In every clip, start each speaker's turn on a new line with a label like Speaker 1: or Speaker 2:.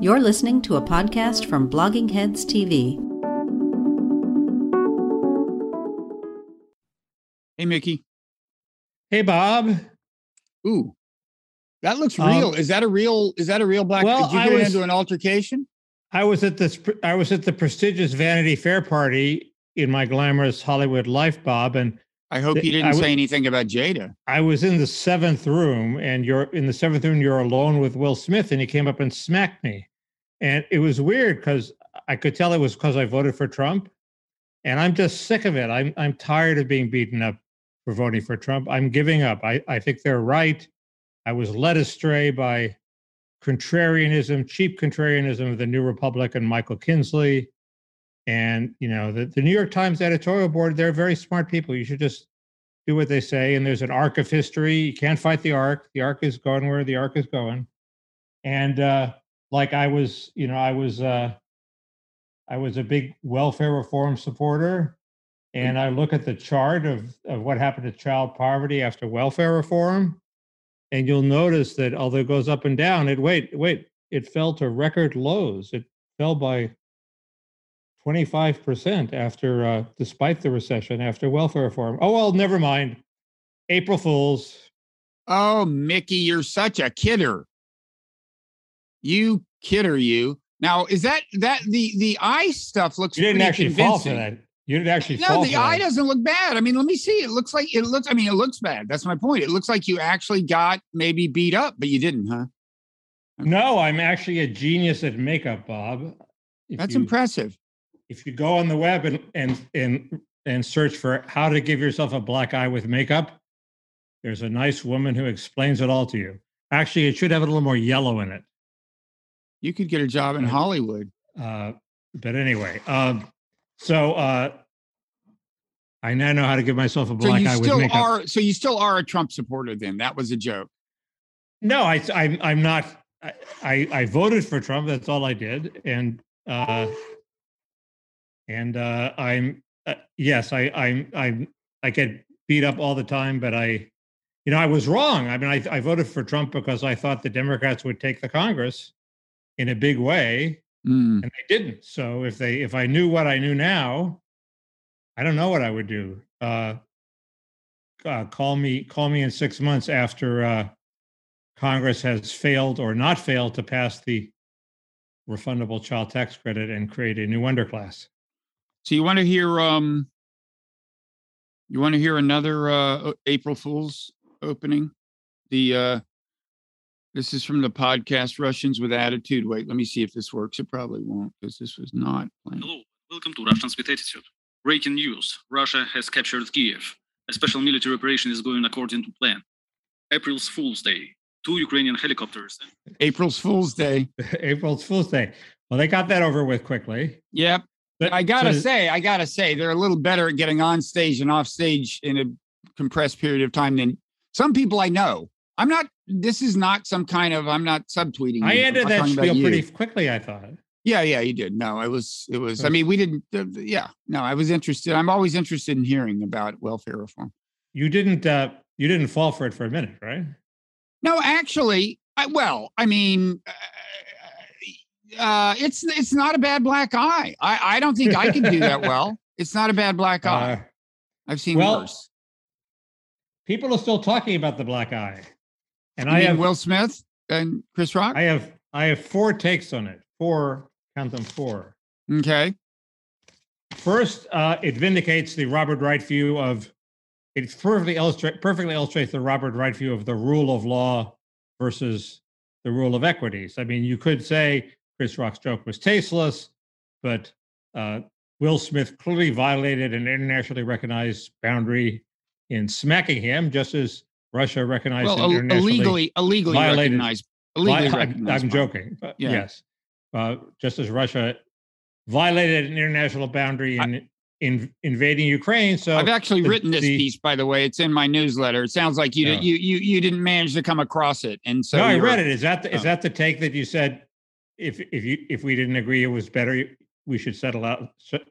Speaker 1: You're listening to a podcast from Blogging Heads TV.
Speaker 2: Hey, Mickey.
Speaker 3: Hey, Bob.
Speaker 2: Ooh, that looks
Speaker 3: Um,
Speaker 2: real. is that a real? Is that a real black?
Speaker 3: well,
Speaker 2: Did you
Speaker 3: I
Speaker 2: get
Speaker 3: was-
Speaker 2: into an altercation?
Speaker 3: I was at this. I was at the prestigious Vanity Fair party in my glamorous Hollywood life, Bob, and
Speaker 2: I hope you didn't say anything about Jada.
Speaker 3: I was in the seventh room, and you're in the seventh room. You're alone with Will Smith, and he came up and smacked me, and it was weird because I could tell it was because I voted for Trump, and I'm just sick of it. I'm I'm tired of being beaten up for voting for Trump. I'm giving up. I I think they're right. I was led astray by contrarianism, cheap contrarianism of the New Republic and Michael Kinsley. And you know the, the New York Times editorial board, they're very smart people. You should just do what they say. And there's an arc of history. You can't fight the arc. The arc is going where the arc is going. And uh, like I was, you know, I was uh, I was a big welfare reform supporter. And I look at the chart of, of what happened to child poverty after welfare reform. And you'll notice that although it goes up and down, it wait, wait, it fell to record lows. It fell by 25% after, uh, despite the recession, after welfare reform. Oh, well, never mind. April Fools.
Speaker 2: Oh, Mickey, you're such a kidder. You kidder, you. Now, is that that the the eye stuff looks?
Speaker 3: You didn't actually fall for that. You didn't actually
Speaker 2: No, the eye
Speaker 3: that.
Speaker 2: doesn't look bad. I mean, let me see. It looks like it looks. I mean, it looks bad. That's my point. It looks like you actually got maybe beat up, but you didn't, huh?
Speaker 3: No, I'm actually a genius at makeup, Bob. If
Speaker 2: That's
Speaker 3: you,
Speaker 2: impressive.
Speaker 3: If you go on the web and and and and search for how to give yourself a black eye with makeup, there's a nice woman who explains it all to you. Actually, it should have a little more yellow in it.
Speaker 2: You could get a job in Hollywood.
Speaker 3: Uh, but anyway, um, so uh, I now know how to give myself a
Speaker 2: So
Speaker 3: black
Speaker 2: you
Speaker 3: eye with makeup.
Speaker 2: are. So you still are a Trump supporter. Then that was a joke.
Speaker 3: No, I, I'm I'm not. I, I I voted for Trump. That's all I did, and uh, and uh, I'm uh, yes, I I'm I'm I get beat up all the time, but I, you know, I was wrong. I mean, I I voted for Trump because I thought the Democrats would take the Congress in a big way,
Speaker 2: Mm.
Speaker 3: and they didn't. So if they if I knew what I knew now, I don't know what I would do. Uh, uh, call me call me in six months after uh, Congress has failed or not failed to pass the refundable child tax credit and create a new underclass.
Speaker 2: So you want to hear? Um. You want to hear another uh, April Fool's opening? The uh, this is from the podcast Russians with Attitude. Wait, let me see if this works. It probably won't because this was not planned.
Speaker 4: Hello, welcome to Russians with Attitude. Breaking news Russia has captured Kiev. A special military operation is going according to plan. April's Fool's Day. Two Ukrainian helicopters.
Speaker 2: April's Fool's Day.
Speaker 3: April's Fool's Day. Well, they got that over with quickly.
Speaker 2: Yep.
Speaker 3: But
Speaker 2: I gotta
Speaker 3: so-
Speaker 2: say, I gotta say, they're a little better at getting on stage and off stage in a compressed period of time than some people I know. I'm not. This is not some kind of. I'm not subtweeting.
Speaker 3: I
Speaker 2: you. I'm
Speaker 3: ended that spiel pretty quickly, I thought.
Speaker 2: Yeah, yeah, you did. No, it was. It was. I mean, we didn't. Uh, yeah, no, I was interested. I'm always interested in hearing about welfare reform.
Speaker 3: You didn't uh you didn't fall for it for a minute, right?
Speaker 2: No, actually, I, well, I mean, uh, uh, it's it's not a bad black eye. I I don't think I can do that well. It's not a bad black eye.
Speaker 3: Uh,
Speaker 2: I've seen
Speaker 3: well,
Speaker 2: worse.
Speaker 3: people are still talking about the black eye. And
Speaker 2: You
Speaker 3: I have
Speaker 2: Will Smith and Chris Rock.
Speaker 3: I have I have four takes on it. Four, count them four.
Speaker 2: okay.
Speaker 3: First, uh, it vindicates the Robert Wright view of it perfectly illustrate perfectly illustrates the Robert Wright view of the rule of law versus the rule of equities. I mean, you could say Chris Rock's joke was tasteless, but uh, Will Smith clearly violated an internationally recognized boundary in smacking him, just as Russia recognized
Speaker 2: Well,
Speaker 3: internationally
Speaker 2: illegally, illegally
Speaker 3: violated-
Speaker 2: recognized. Illegally
Speaker 3: Vi-
Speaker 2: recognized.
Speaker 3: I'm, joking. But
Speaker 2: Yeah.
Speaker 3: Yes. Uh, just as Russia violated an international boundary
Speaker 2: I-
Speaker 3: in, in invading Ukraine. So
Speaker 2: I've actually
Speaker 3: the-
Speaker 2: written this
Speaker 3: the-
Speaker 2: piece, by the way. It's in my newsletter. It sounds like you did, you you you didn't manage to come across it, and so
Speaker 3: no, I read it. Is that the, is
Speaker 2: Oh.
Speaker 3: that the take that you said? If if you if we didn't agree, it was better. We should settle out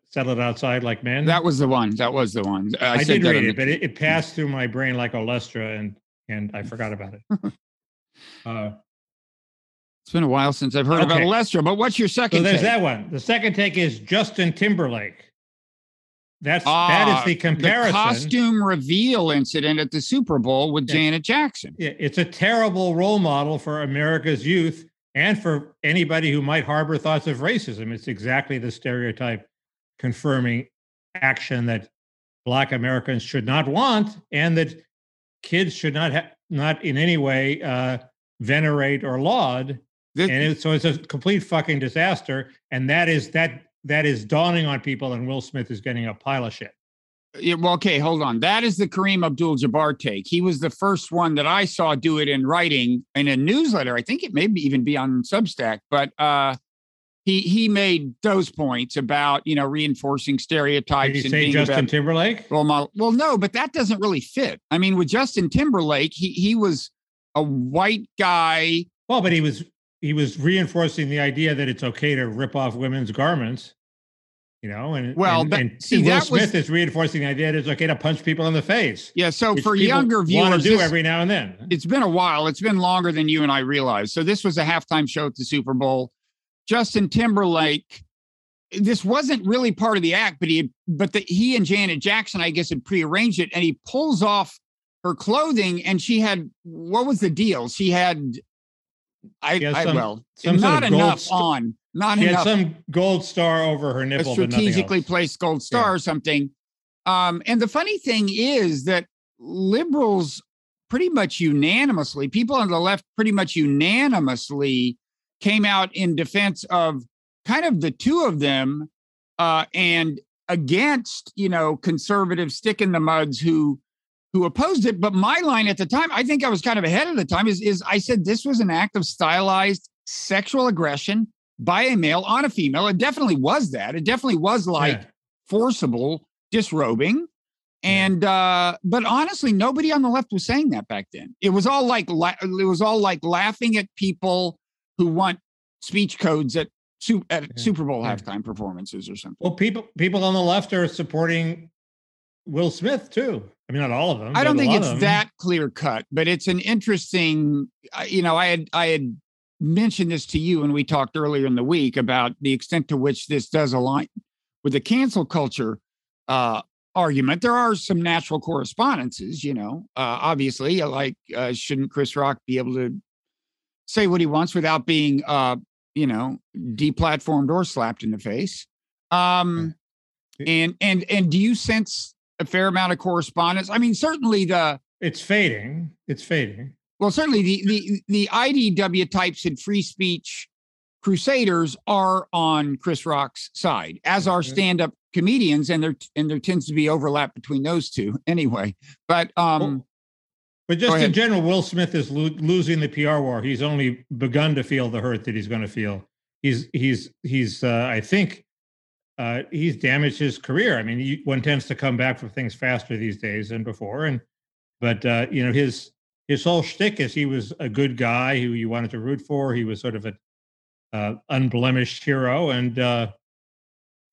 Speaker 3: settle it outside like men.
Speaker 2: That was the one. That was the one. I,
Speaker 3: I,
Speaker 2: said
Speaker 3: did
Speaker 2: that
Speaker 3: read it,
Speaker 2: the-
Speaker 3: but it, it passed through my brain like Olestra, and and I forgot about it. uh,
Speaker 2: It's been a while since I've heard about
Speaker 3: Okay.
Speaker 2: Olestra, but what's your second
Speaker 3: So there's
Speaker 2: take?
Speaker 3: that one. The second take is Justin Timberlake. That's that
Speaker 2: Ah,
Speaker 3: is the
Speaker 2: The
Speaker 3: comparison.
Speaker 2: costume reveal incident at the Super Bowl with
Speaker 3: Yeah.
Speaker 2: Janet Jackson.
Speaker 3: Yeah, it's a terrible role model for America's youth and for anybody who might harbor thoughts of racism. It's exactly the stereotype confirming action that Black Americans should not want, and that kids should not ha- not in any way uh, venerate or laud.
Speaker 2: This-
Speaker 3: And it, so it's a complete fucking disaster. And that is that that is dawning on people. And Will Smith is getting a pile of shit.
Speaker 2: Yeah, well, okay, hold on. That is the Kareem Abdul-Jabbar take. He was the first one that I saw do it in writing in a newsletter. I think it may be even be on Substack, but uh, he he made those points about you know reinforcing stereotypes
Speaker 3: Did you
Speaker 2: and
Speaker 3: say Justin
Speaker 2: about
Speaker 3: Timberlake?
Speaker 2: role model. Well, no, but that doesn't really fit. I mean, with Justin Timberlake, he he was a white guy.
Speaker 3: Well, but he was he was reinforcing the idea that it's okay to rip off women's garments. You know, and
Speaker 2: Well,
Speaker 3: and,
Speaker 2: that-
Speaker 3: and
Speaker 2: see,
Speaker 3: Will
Speaker 2: that was-
Speaker 3: Smith is reinforcing the idea that it's okay to punch people in the face.
Speaker 2: Yeah. So for younger
Speaker 3: want to do
Speaker 2: this-
Speaker 3: every now and then.
Speaker 2: it's been a while. It's been longer than you and I realized. So this was a halftime show at the Super Bowl. Justin Timberlake. This wasn't really part of the act, but he had, but the, he and Janet Jackson, I guess, had prearranged it, and he pulls off her clothing, and she had what was the deal? She had, I,
Speaker 3: She had
Speaker 2: I well,
Speaker 3: some sort
Speaker 2: not
Speaker 3: of
Speaker 2: enough
Speaker 3: st-
Speaker 2: on, not
Speaker 3: She had some gold star over her
Speaker 2: a
Speaker 3: nipple, but nothing
Speaker 2: strategically placed gold star
Speaker 3: Yeah.
Speaker 2: or something. Um, and the funny thing is that liberals pretty much unanimously, people on the left pretty much unanimously came out in defense of kind of the two of them uh, and against, you know, conservative stick in the muds who who opposed it. But my line at the time, I think I was kind of ahead of the time, is, is I said this was an act of stylized sexual aggression by a male on a female. It definitely was that. It definitely was like
Speaker 3: Yeah.
Speaker 2: forcible disrobing. And uh, but honestly, nobody on the left was saying that back then. It was all like la- it was all like laughing at people who want speech codes at su- at
Speaker 3: Yeah.
Speaker 2: Super Bowl
Speaker 3: Yeah.
Speaker 2: halftime performances or something.
Speaker 3: Well, people people on the left are supporting Will Smith too. I mean, not all of them.
Speaker 2: I don't think it's that clear cut, but it's an interesting. uh, You know, I had I had mentioned this to you when we talked earlier in the week about the extent to which this does align with the cancel culture uh, argument. There are some natural correspondences. You know, uh, obviously, like uh, shouldn't Chris Rock be able to say what he wants without being, uh, you know, deplatformed or slapped in the face? Um, and and and do you sense a fair amount of correspondence? I mean, certainly the
Speaker 3: It's fading. It's fading.
Speaker 2: Well, certainly the the the IDW types and free speech crusaders are on Chris Rock's side, as are
Speaker 3: Mhm.
Speaker 2: stand-up comedians, and there and there tends to be overlap between those two anyway. But um,
Speaker 3: But just in general, Will Smith is lo- losing the PR war. He's only begun to feel the hurt that he's going to feel. He's he's he's uh, I think uh, he's damaged his career. I mean, you, one tends to come back from things faster these days than before. And but uh, you know his his whole shtick is he was a good guy who you wanted to root for. He was sort of an uh, unblemished hero, and uh,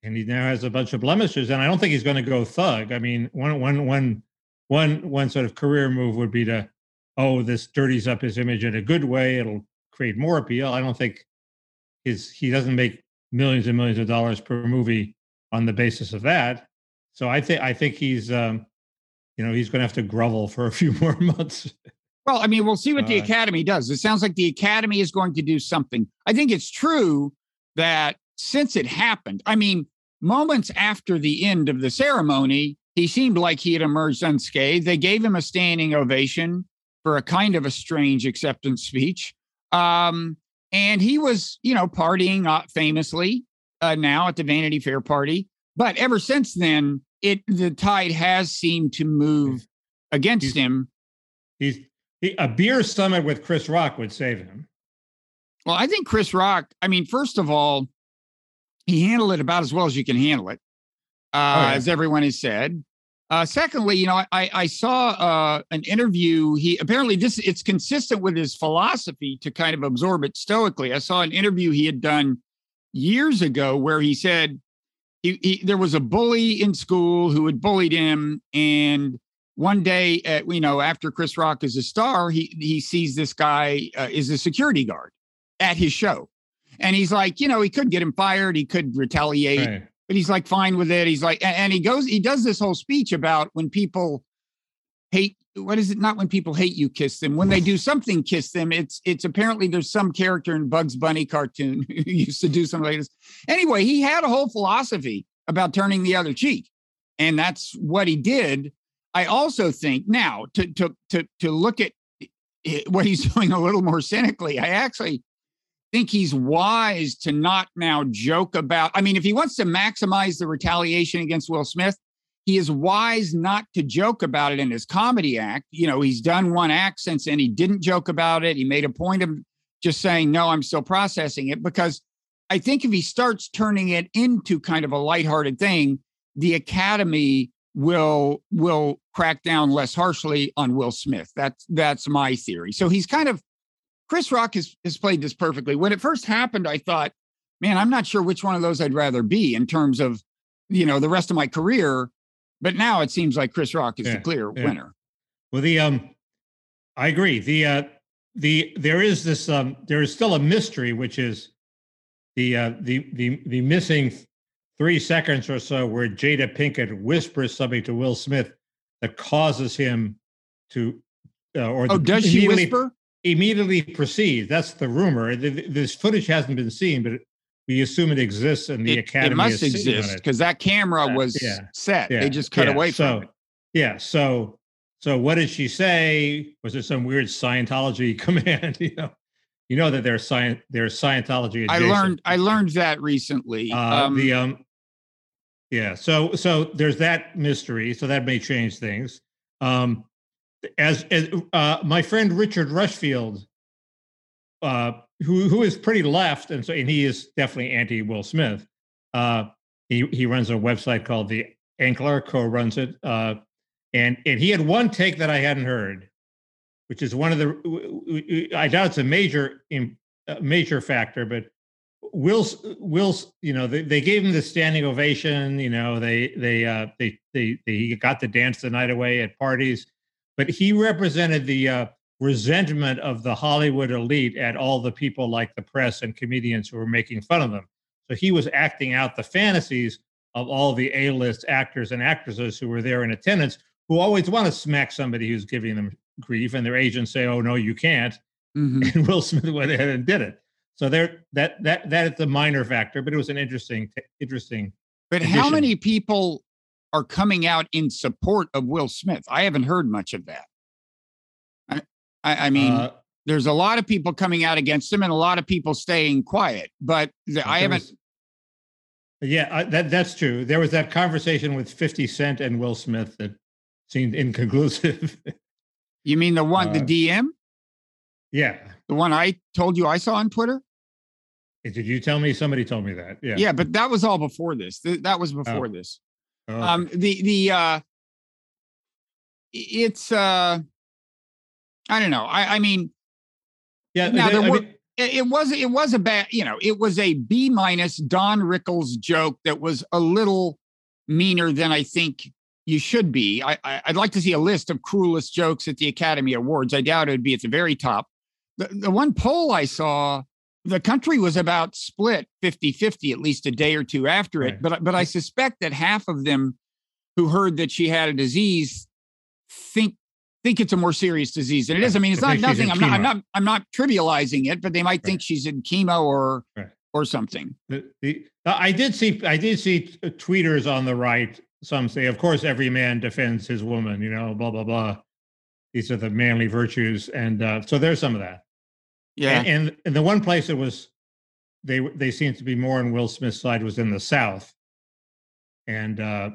Speaker 3: and he now has a bunch of blemishes. And I don't think he's going to go thug. I mean, one one one one one sort of career move would be to oh this dirties up his image in a good way it'll create more appeal i don't think his he doesn't make millions and millions of dollars per movie on the basis of that so i think i think he's um you know he's going to have to grovel for a few more months
Speaker 2: Well, I mean, we'll see what the
Speaker 3: Uh,
Speaker 2: academy does. It sounds like the academy is going to do something. I think it's true that since it happened, I mean, moments after the end of the ceremony, he seemed like he had emerged unscathed. They gave him a standing ovation for a kind of a strange acceptance speech. Um, and he was, you know, partying uh, famously uh, now at the Vanity Fair party. But ever since then, it the tide has seemed to move against
Speaker 3: He's-
Speaker 2: him.
Speaker 3: he's he, a beer summit with chris rock would save him
Speaker 2: Well, I think Chris Rock, I mean, first of all, he handled it about as well as you can handle it, uh,
Speaker 3: Oh, yeah.
Speaker 2: as everyone has said. Uh, secondly, you know, I, I saw uh, an interview. He apparently this it's consistent with his philosophy to kind of absorb it stoically. I saw an interview he had done years ago where he said he, he there was a bully in school who had bullied him, and one day, at, you know, after Chris Rock is a star, he he sees this guy uh, is a security guard at his show. And he's like, you know, he could get him fired, he could retaliate,
Speaker 3: Right.
Speaker 2: but he's like fine with it. He's like, a- and he goes, he does this whole speech about when people hate. What is it? Not when people hate you, kiss them. When they do something, kiss them. It's it's apparently there's some character in Bugs Bunny cartoon who used to do something like this. Anyway, he had a whole philosophy about turning the other cheek, and that's what he did. I also think now to to to to look at what he's doing a little more cynically. I actually think he's wise to not now joke about. I mean, if he wants to maximize the retaliation against Will Smith, he is wise not to joke about it in his comedy act. You know, he's done one act since and He didn't joke about it. He made a point of just saying, no, I'm still processing it because I think if he starts turning it into kind of a lighthearted thing, the Academy will will crack down less harshly on Will Smith. That's that's my theory. So he's kind of Chris Rock has has played this perfectly. When it first happened, I thought, man, I'm not sure which one of those I'd rather be in terms of, you know, the rest of my career. But now it seems like Chris Rock is the clear
Speaker 3: yeah.
Speaker 2: winner.
Speaker 3: Well, the um, I agree. The uh, the there is this um, there is still a mystery, which is the uh, the the the missing three seconds or so where Jada Pinkett whispers something to Will Smith that causes him to uh, or
Speaker 2: Oh, does she whisper?
Speaker 3: Immediately proceed. That's the rumor. Th- th- This footage hasn't been seen, but we assume it exists, and the
Speaker 2: It,
Speaker 3: Academy
Speaker 2: it must
Speaker 3: is sitting on
Speaker 2: exist because that camera
Speaker 3: Uh,
Speaker 2: was
Speaker 3: yeah,
Speaker 2: set.
Speaker 3: yeah,
Speaker 2: they just cut
Speaker 3: yeah.
Speaker 2: away
Speaker 3: so,
Speaker 2: from it.
Speaker 3: Yeah. So, so what did she say? Was it some weird Scientology command? you know, you know that there's science, there's Scientology.
Speaker 2: I learned I learned that recently.
Speaker 3: Uh,
Speaker 2: um,
Speaker 3: the um, yeah. So, so there's that mystery. So that may change things. Um, as as uh, my friend Richard Rushfield, uh, who who is pretty left, and so and he is definitely anti Will Smith. Uh, he he runs a website called the Ankler, co-runs it, uh, and and he had one take that I hadn't heard, which is one of the I doubt it's a major major factor, but Will's Will's you know they, they gave him the standing ovation. You know they they uh, they they he got to dance the night away at parties, but he represented the uh, resentment of the Hollywood elite at all the people like the press and comedians who were making fun of them. So he was acting out the fantasies of all the A-list actors and actresses who were there in attendance, who always want to smack somebody who's giving them grief, and their agents say, "Oh no, you can't."
Speaker 2: mhm.
Speaker 3: and Will Smith went ahead and did it. So there, that that that is a minor factor, but it was an interesting, interesting.
Speaker 2: But how many people are coming out in support of Will Smith? I haven't heard much of that. I, I, I mean,
Speaker 3: uh,
Speaker 2: there's a lot of people coming out against him and a lot of people staying quiet. But the, I haven't.
Speaker 3: was- yeah, I, that that's true. There was that conversation with Fifty Cent and Will Smith that seemed inconclusive.
Speaker 2: You mean the one,
Speaker 3: uh,
Speaker 2: the DM,
Speaker 3: yeah,
Speaker 2: the one I told you I saw on Twitter?
Speaker 3: did you tell me? Somebody told me that. Yeah.
Speaker 2: Yeah, but that was all before this. That was before this.
Speaker 3: Oh,
Speaker 2: Um, the the uh, it's uh, I don't know. I I mean,
Speaker 3: yeah.
Speaker 2: now
Speaker 3: I
Speaker 2: there
Speaker 3: mean-
Speaker 2: were- it, it was it was a bad you know it was a b minus don rickles joke that was a little meaner than i think you should be I, I i'd like to see a list of cruelest jokes at the academy awards i doubt it would be at the very top the, the one poll i saw the country was about split 50-50 at least a day or two after it
Speaker 3: Right.
Speaker 2: but but i suspect that half of them who heard that she had a disease think think it's a more serious disease than it is. I mean, it's
Speaker 3: They
Speaker 2: not nothing. I'm not, I'm not, I'm not trivializing it, but they might think
Speaker 3: Right.
Speaker 2: she's in chemo or, or something.
Speaker 3: The, the, I did see I did see t- uh, tweeters on the right. Some say, of course, every man defends his woman. You know, blah blah blah. These are the manly virtues, and uh, so there's some of that.
Speaker 2: Yeah.
Speaker 3: And, and and the one place it was, they they seemed to be more on Will Smith's side was in the South, and uh,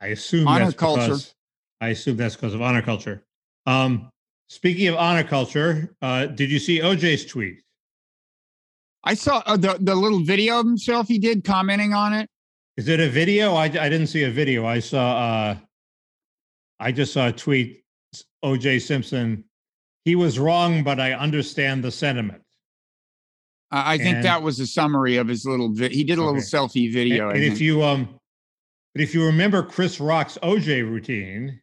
Speaker 3: I assume
Speaker 2: Honor
Speaker 3: that's
Speaker 2: culture.
Speaker 3: because I assume that's because of honor culture. Um, speaking of honor culture, uh, did you see OJ's tweet?
Speaker 2: I saw uh, the, the little video of himself he did commenting on it.
Speaker 3: Is it a video? I, I didn't see a video. I saw uh I just saw a tweet OJ Simpson. He was wrong, but I understand the sentiment.
Speaker 2: I I think
Speaker 3: And-
Speaker 2: that was a summary of his little, vi- he did a little selfie video.
Speaker 3: and and if you um but if you remember Chris Rock's OJ routine,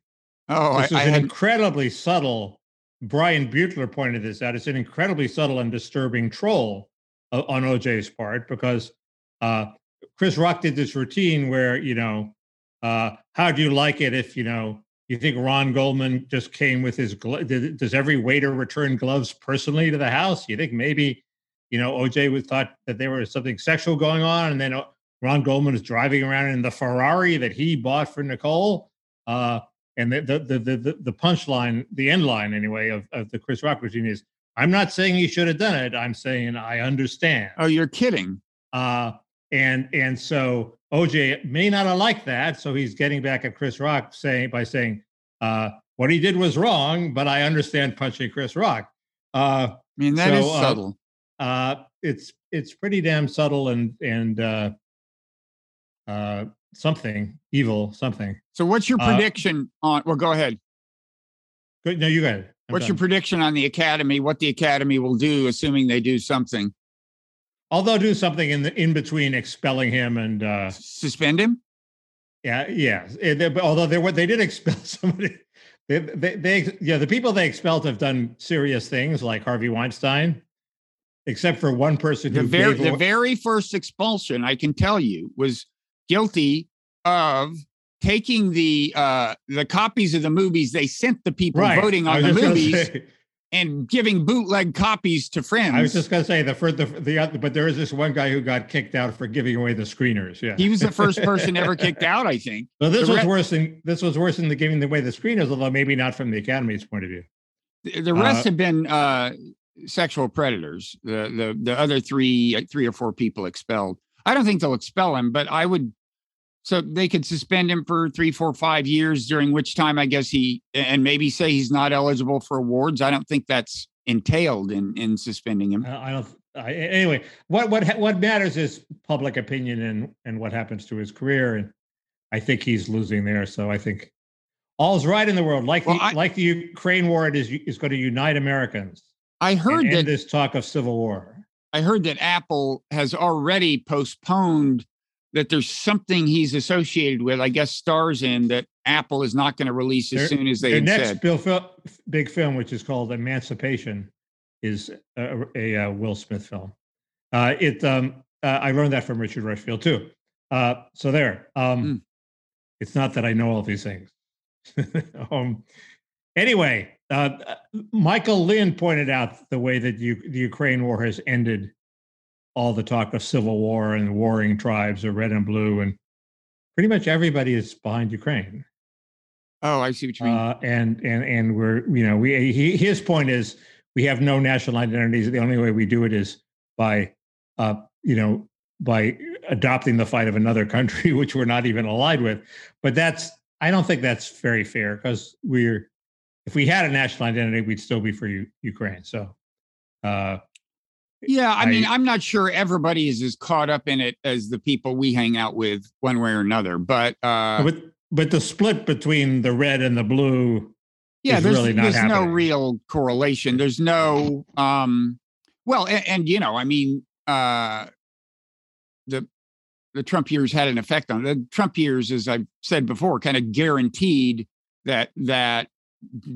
Speaker 2: oh, I,
Speaker 3: this was
Speaker 2: I
Speaker 3: an incredibly subtle Brian Butler pointed this out. It's an incredibly subtle and disturbing troll uh, on OJ's part because uh, Chris Rock did this routine where you know, uh, how do you like it if you know you think Ron Goldman just came with his glo- did, does every waiter return gloves personally to the house? You think maybe you know OJ was thought that there was something sexual going on, and then uh, Ron Goldman is driving around in the Ferrari that he bought for Nicole. Uh, and the the the the, the punchline, the end line anyway of, of the Chris Rock routine is, I'm not saying he should have done it. I'm saying I understand.
Speaker 2: Oh, you're kidding.
Speaker 3: Uh, and and so OJ may not have liked that, so he's getting back at Chris Rock saying by saying uh, what he did was wrong, but I understand punching Chris Rock. Uh,
Speaker 2: I mean, that is
Speaker 3: So, uh,
Speaker 2: subtle.
Speaker 3: uh, it's it's pretty damn subtle and and uh, uh, something evil something.
Speaker 2: So, what's your prediction on? Well, go ahead.
Speaker 3: Good. No, you got it. I'm
Speaker 2: What's your prediction on the academy? What the academy will do, assuming they do something?
Speaker 3: Although do something in the in between expelling him and uh,
Speaker 2: Suspend him?
Speaker 3: yeah yeah. Eh, they- Although they were they did expel somebody. They, they, they yeah the people they expelled have done serious things like Harvey Weinstein, except for one person
Speaker 2: The
Speaker 3: who
Speaker 2: very the
Speaker 3: away-
Speaker 2: very first expulsion, I can tell you, was guilty of taking the uh the copies of the movies they sent the people
Speaker 3: right.
Speaker 2: voting on the movies and giving bootleg copies to friends.
Speaker 3: I was just gonna say the first the, the other, but there is this one guy who got kicked out for giving away the screeners. Yeah,
Speaker 2: he was the first person ever kicked out, I think.
Speaker 3: So this
Speaker 2: the
Speaker 3: was
Speaker 2: re-
Speaker 3: worse than this was worse than the giving away the screeners, although maybe not from the Academy's point of view.
Speaker 2: The the rest
Speaker 3: Uh,
Speaker 2: have been uh, sexual predators. The the the other three uh, three or four people expelled. I don't think they'll expel him, but I would. So they could suspend him for three, four, five years, during which time I guess he and maybe say he's not eligible for awards. I don't think that's entailed in in suspending him.
Speaker 3: I I don't. I, anyway, what what what matters is public opinion and and what happens to his career, and I think he's losing there. So I think all's right in the world. Like
Speaker 2: Well,
Speaker 3: the
Speaker 2: I-
Speaker 3: like the Ukraine war, it is is going to unite Americans.
Speaker 2: I heard that
Speaker 3: this talk of civil war.
Speaker 2: I heard that Apple has already postponed that there's something he's associated with. I guess stars in that Apple is not going to release as
Speaker 3: Their-
Speaker 2: soon as they
Speaker 3: Their next
Speaker 2: said.
Speaker 3: Bill, big film, which is called Emancipation, is a, a, uh Will Smith film. Uh, it um, uh, I learned that from Richard Rushfield too. Uh, so there. Um,
Speaker 2: Hmm.
Speaker 3: It's not that I know all these things. um, anyway, uh, Michael Lind pointed out the way that you, the Ukraine war has ended all the talk of civil war and warring tribes of red and blue, and pretty much everybody is behind Ukraine.
Speaker 2: Oh, I see what you mean.
Speaker 3: Uh, and and and we're you know we he, his point is we have no national identities. The only way we do it is by uh, you know by adopting the fight of another country, which we're not even allied with. But that's I don't think that's very fair because we're if we had a national identity, we'd still be for U- Ukraine. So uh,
Speaker 2: Yeah, I, mean,
Speaker 3: I-
Speaker 2: I'm not sure everybody is as caught up in it as the people we hang out with, one way or another. But uh,
Speaker 3: but but the split between the red and the blue
Speaker 2: yeah,
Speaker 3: is
Speaker 2: there's
Speaker 3: really not
Speaker 2: there's no real correlation. There's no um, well, and, and you know, I mean, uh, the the Trump years had an effect on it. the Trump years, as I've said before, kind of guaranteed that that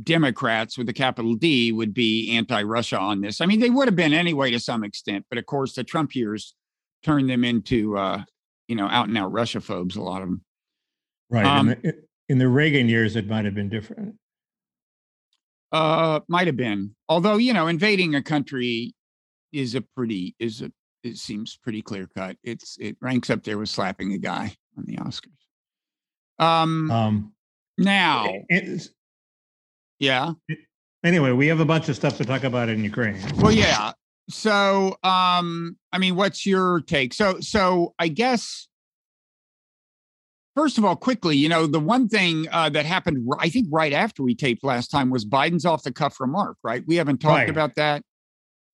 Speaker 2: Democrats with a capital D would be anti-Russia on this. I mean, they would have been anyway to some extent, but of course, the Trump years turned them into uh, you know out and out Russia phobes. A lot of them.
Speaker 3: right
Speaker 2: Um,
Speaker 3: in, the, in the Reagan years, it might have been different.
Speaker 2: Uh, might have been. Although you know, invading a country is a pretty is a it seems pretty clear cut. It's it ranks up there with slapping a guy on the Oscars. Um,
Speaker 3: Um,
Speaker 2: now,
Speaker 3: it's-
Speaker 2: yeah.
Speaker 3: anyway, we have a bunch of stuff to talk about in Ukraine.
Speaker 2: Well, yeah. So, um, I mean, what's your take? So, so I guess first of all, quickly, you know, the one thing uh, that happened, I think, right after we taped last time was Biden's off the cuff remark. Right? We haven't talked
Speaker 3: Right.
Speaker 2: about that.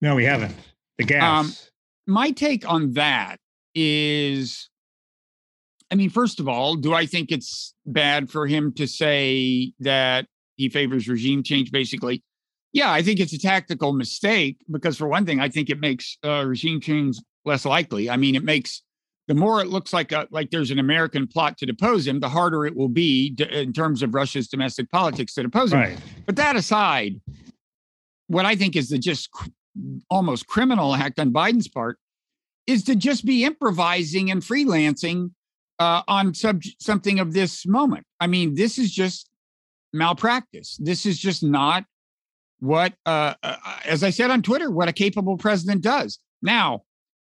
Speaker 3: No, we haven't. The gas.
Speaker 2: Um, my take on that is I mean, first of all, do I think it's bad for him to say that he favors regime change, basically? Yeah, I think it's a tactical mistake because, for one thing, I think it makes uh, regime change less likely. I mean, it makes the more it looks like a, like there's an American plot to depose him, the harder it will be to, in terms of Russia's domestic politics to depose him.
Speaker 3: right.
Speaker 2: But that aside, what I think is the just almost criminal act on Biden's part is to just be improvising and freelancing uh, on sub- something of this moment. I mean, this is just malpractice. This is just not what, uh, uh, as I said on Twitter, what a capable president does. Now,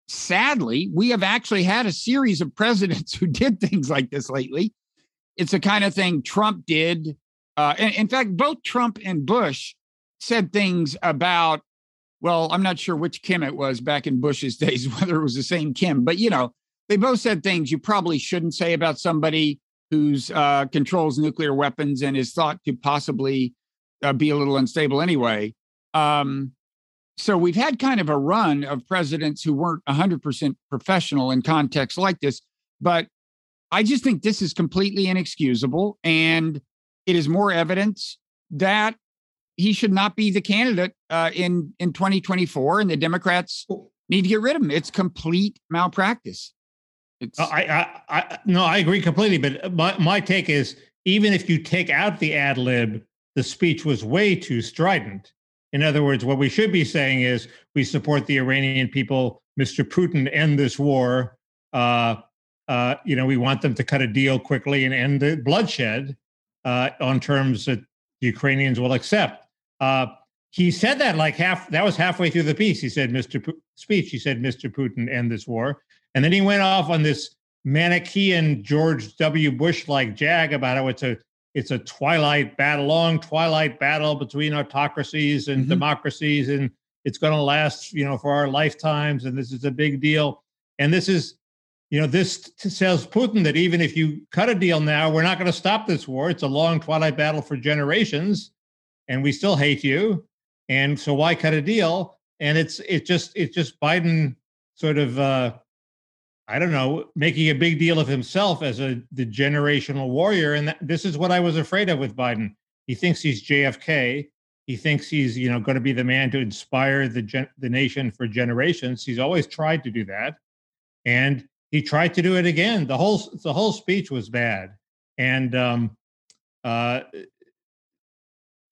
Speaker 2: sadly, we have actually had a series of presidents who did things like this lately. It's the kind of thing Trump did. Uh, and in fact, both Trump and Bush said things about, well, I'm not sure which Kim it was back in Bush's days, whether it was the same Kim, but you know, they both said things you probably shouldn't say about somebody who's uh, controls nuclear weapons and is thought to possibly uh, be a little unstable anyway. Um, so we've had kind of a run of presidents who weren't 100% professional in contexts like this, but I just think this is completely inexcusable. And it is more evidence that he should not be the candidate uh, in, in 2024. And the Democrats need to get rid of him. It's complete malpractice.
Speaker 3: It's I, I, I no, I agree completely. But my, my take is even if you take out the ad lib, the speech was way too strident. In other words, what we should be saying is we support the Iranian people, Mr. Putin, end this war. Uh, uh, you know, we want them to cut a deal quickly and end the bloodshed uh, on terms that the Ukrainians will accept. Uh, he said that like half. That was halfway through the piece. He said, "Mr. P- speech." He said, "Mr. Putin, end this war." And then he went off on this Manichean George W. Bush like jag about how it's a it's a twilight battle, long twilight battle between autocracies and mm-hmm. democracies, and it's going to last, you know, for our lifetimes, and this is a big deal. And this is, you know, this tells Putin that even if you cut a deal now, we're not going to stop this war. It's a long twilight battle for generations, and we still hate you. And so why cut a deal? And it's it just it's just Biden sort of uh, I don't know, making a big deal of himself as a the generational warrior. And that, this is what I was afraid of with Biden. He thinks he's JFK. He thinks he's you know going to be the man to inspire the gen, the nation for generations. He's always tried to do that, and he tried to do it again. The whole the whole speech was bad. And um, uh,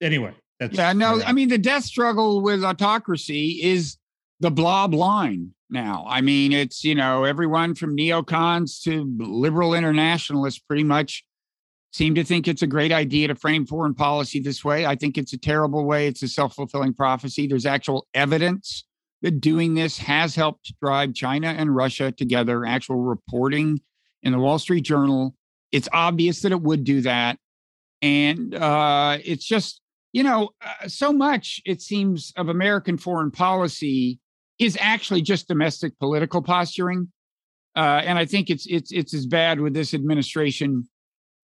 Speaker 3: anyway,
Speaker 2: that's yeah. No, I mean the death struggle with autocracy is the blob line now. I mean, it's, you know, everyone from neocons to liberal internationalists pretty much seem to think it's a great idea to frame foreign policy this way. I think it's a terrible way. It's a self fulfilling prophecy. There's actual evidence that doing this has helped drive China and Russia together, actual reporting in the Wall Street Journal. It's obvious that it would do that. And uh, it's just, you know, uh, so much, it seems, of American foreign policy is actually just domestic political posturing. Uh, and I think it's it's it's as bad with this administration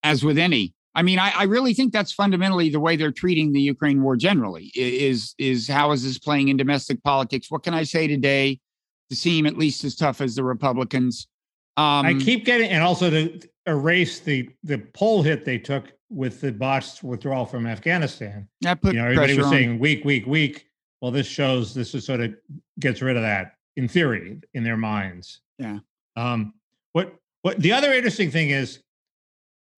Speaker 2: as with any. I mean, I, I, really think that's fundamentally the way they're treating the Ukraine war generally. Is is how is this playing in domestic politics? What can I say today to seem at least as tough as the Republicans?
Speaker 3: Um, I keep getting, and also to erase the the poll hit they took with the botched withdrawal from Afghanistan.
Speaker 2: That put
Speaker 3: you know everybody was
Speaker 2: on.
Speaker 3: saying weak, weak, weak. Well, this shows this is sort of gets rid of that in theory in their minds.
Speaker 2: Yeah.
Speaker 3: Um, what what the other interesting thing is,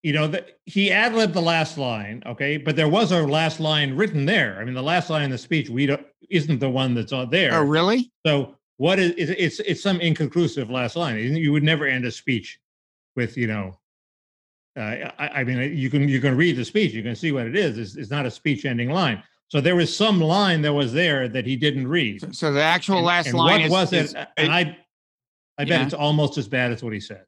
Speaker 3: you know, that he ad libbed the last line, okay, but there was a last line written there. I mean, the last line in the speech we don't isn't the one that's on there.
Speaker 2: Oh, really?
Speaker 3: So what is it's it's some inconclusive last line. You would never end a speech with you know. Uh, I, I, mean, you can you can read the speech. You can see what it is. It's, it's not a speech ending line. So there was some line that was there that he didn't read.
Speaker 2: So, so the actual
Speaker 3: and,
Speaker 2: last
Speaker 3: and
Speaker 2: line
Speaker 3: what
Speaker 2: is,
Speaker 3: was
Speaker 2: is,
Speaker 3: it? And I, I bet yeah. it's almost as bad as what he said.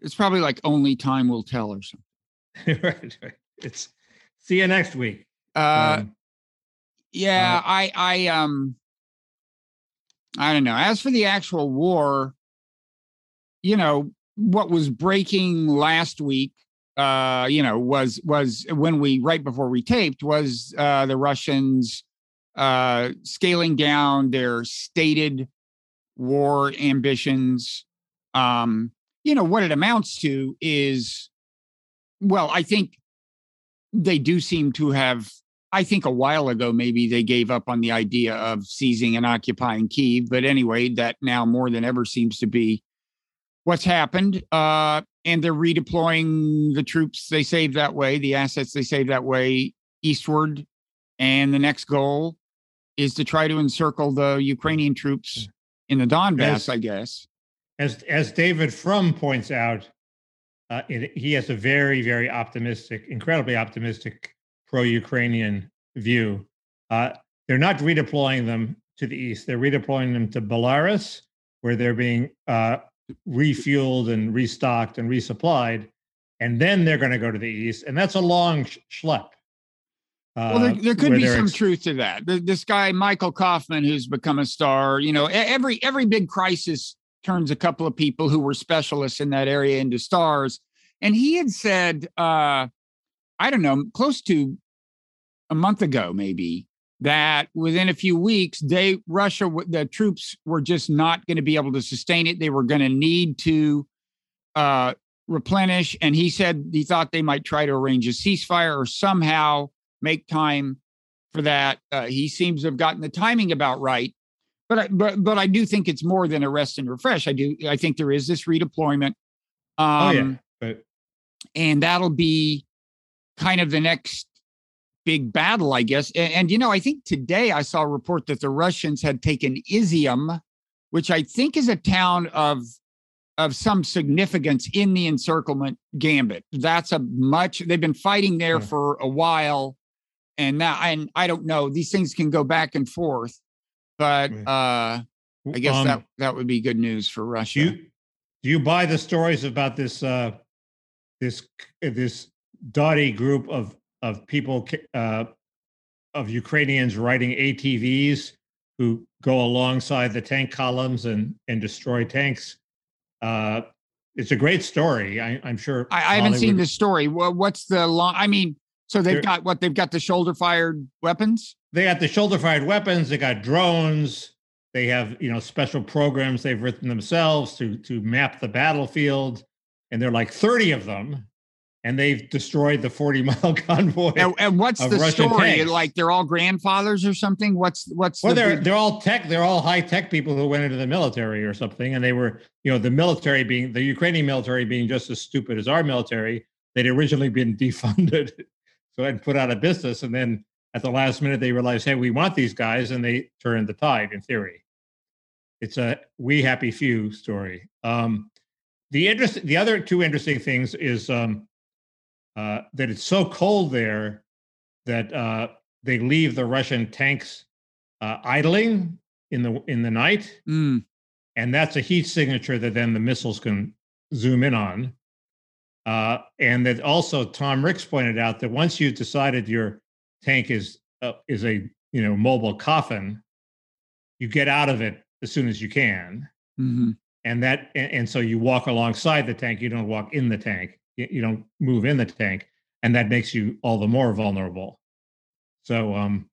Speaker 2: It's probably like only time will tell or
Speaker 3: something. right, right. It's see you next week.
Speaker 2: Uh, um, yeah, uh, I, I, um, I don't know. As for the actual war, you know, what was breaking last week uh, you know, was was when we right before we taped was uh, the Russians uh, scaling down their stated war ambitions. Um, you know what it amounts to is, well, I think they do seem to have. I think a while ago maybe they gave up on the idea of seizing and occupying Kiev, but anyway, that now more than ever seems to be what's happened. Uh, and they're redeploying the troops they saved that way, the assets they saved that way eastward. And the next goal is to try to encircle the Ukrainian troops in the Donbass,
Speaker 3: Yes.
Speaker 2: I guess.
Speaker 3: As as David Frum points out, uh, it, he has a very very optimistic, incredibly optimistic pro-Ukrainian view. Uh, they're not redeploying them to the east; they're redeploying them to Belarus, where they're being uh, refueled and restocked and resupplied, and then they're going to go to the east, and that's a long sh- schlep.
Speaker 2: Well, there,
Speaker 3: uh,
Speaker 2: there could be some
Speaker 3: ex-
Speaker 2: truth to that. Th- This guy, Michael Kofman, who's become a star, you know, every every big crisis turns a couple of people who were specialists in that area into stars. And he had said, uh, I don't know, close to a month ago, maybe, that within a few weeks, they Russia, the troops were just not going to be able to sustain it. They were going to need to uh, replenish. And he said he thought they might try to arrange a ceasefire or somehow make time for that. Uh, he seems to have gotten the timing about right. But I, but but I do think it's more than a rest and refresh. I do I think there is this redeployment. Um,
Speaker 3: oh yeah, but
Speaker 2: and that'll be kind of the next big battle, I guess. And, and, you know, I think today I saw a report that the Russians had taken Izium, which I think is a town of of some significance in the encirclement gambit. That's a much they've been fighting there
Speaker 3: Yeah.
Speaker 2: for a while, and now and I don't know these things can go back and forth, but uh, I guess
Speaker 3: um,
Speaker 2: that that would be good news for Russia.
Speaker 3: Do you do you buy the stories about this uh, this this dotty group of of people uh, of Ukrainians riding ATVs who go alongside the tank columns and and destroy tanks? Uh, it's a great story. I, I'm sure.
Speaker 2: I, I haven't seen the story. Well, what's the long? I mean, so they've got what? They've got the shoulder fired weapons.
Speaker 3: They got the shoulder fired weapons. They got drones. They have you know special programs they've written themselves to to map the battlefield, and there are like 30 of them, and they've destroyed the 40 mile convoy.
Speaker 2: And, and what's the
Speaker 3: Russian
Speaker 2: story?
Speaker 3: tanks.
Speaker 2: Like they're all grandfathers or something? What's what's
Speaker 3: Well,
Speaker 2: the
Speaker 3: they're they're all tech. They're all high tech people who went into the military or something, and they were you know the military being the Ukrainian military being just as stupid as our military. They'd originally been defunded, so and put out of business, and then at the last minute they realized, hey, we want these guys, and they turned the tide. In theory, it's a we happy few story. Um, the interest, the other two interesting things is um, uh, that it's so cold there that uh, they leave the Russian tanks uh, idling in the in the night,
Speaker 2: Mm,
Speaker 3: and that's a heat signature that then the missiles can zoom in on. Uh, and that also Tom Ricks pointed out that once you've decided your tank is uh, is a you know mobile coffin, you get out of it as soon as you can,
Speaker 2: mhm.
Speaker 3: and that and, and so you walk alongside the tank. You don't walk in the tank. You, don't move in the tank, and that makes you all the more vulnerable. So um,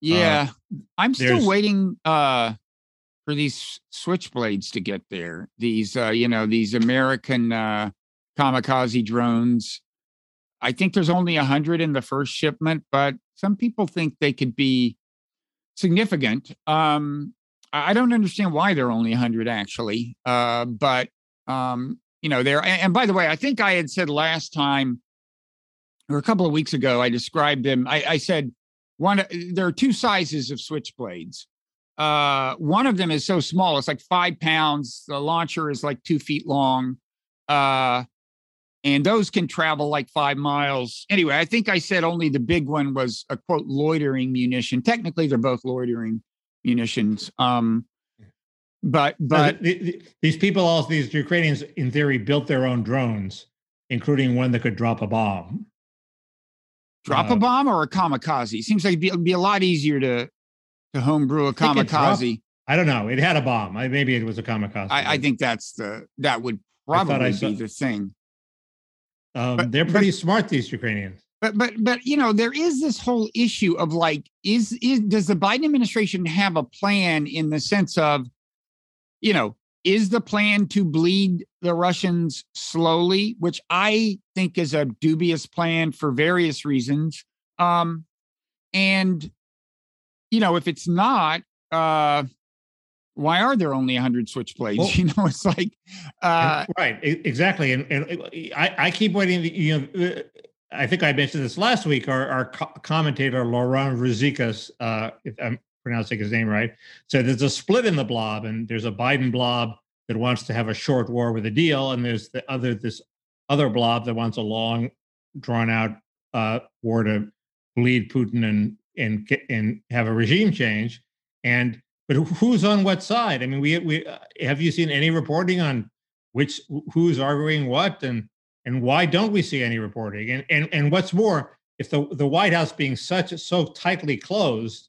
Speaker 2: Yeah, I'm still waiting uh, for these switchblades to get there. These, uh, you know, these American uh, kamikaze drones. I think there's only a hundred in the first shipment, but some people think they could be significant. Um, I don't understand why they're only a hundred actually, uh, but um, you know, they're. And, and by the way, I think I had said last time or a couple of weeks ago, I described them. I, I said one there are two sizes of switchblades uh one of them is so small it's like five pounds the launcher is like two feet long uh and those can travel like five miles anyway i think i said only the big one was a quote loitering munition technically they're both loitering munitions um but
Speaker 3: But
Speaker 2: but
Speaker 3: these people, all these Ukrainians, in theory, built their own drones, including one that could drop a bomb.
Speaker 2: drop a
Speaker 3: uh,
Speaker 2: bomb or a kamikaze seems like it'd be, it'd be a lot easier to to homebrew a
Speaker 3: think it dropped-
Speaker 2: kamikaze
Speaker 3: I don't know. It had a bomb. I, maybe it was a kamikaze.
Speaker 2: I, I think that's the that would
Speaker 3: I I
Speaker 2: probably
Speaker 3: saw-
Speaker 2: be the thing.
Speaker 3: um,
Speaker 2: but-
Speaker 3: they're
Speaker 2: but-
Speaker 3: pretty smart. These Ukrainians.
Speaker 2: But but but you know there is this whole issue of like is is does the Biden administration have a plan in the sense of you know is the plan to bleed the Russians slowly, which I think is a dubious plan for various reasons. Um, and you know if it's not, uh, why are there only 100 switchblades?
Speaker 3: Well-
Speaker 2: you know, it's like uh,
Speaker 3: right. Exactly. And, and I, I keep waiting. To, you know, uh, I think I mentioned this last week. Our, our co- commentator Laurent Ruzikas, uh, if I'm pronouncing his name right. So there's a split in the blob, and there's a Biden blob that wants to have a short war with a deal, and there's the other this other blob that wants a long, drawn out uh, war to bleed Putin and and and have a regime change. And but who's on what side? I mean, we we uh, have you seen any reporting on which who's arguing what and and why don't we see any reporting? And and and what's more, if the the White House being such so tightly closed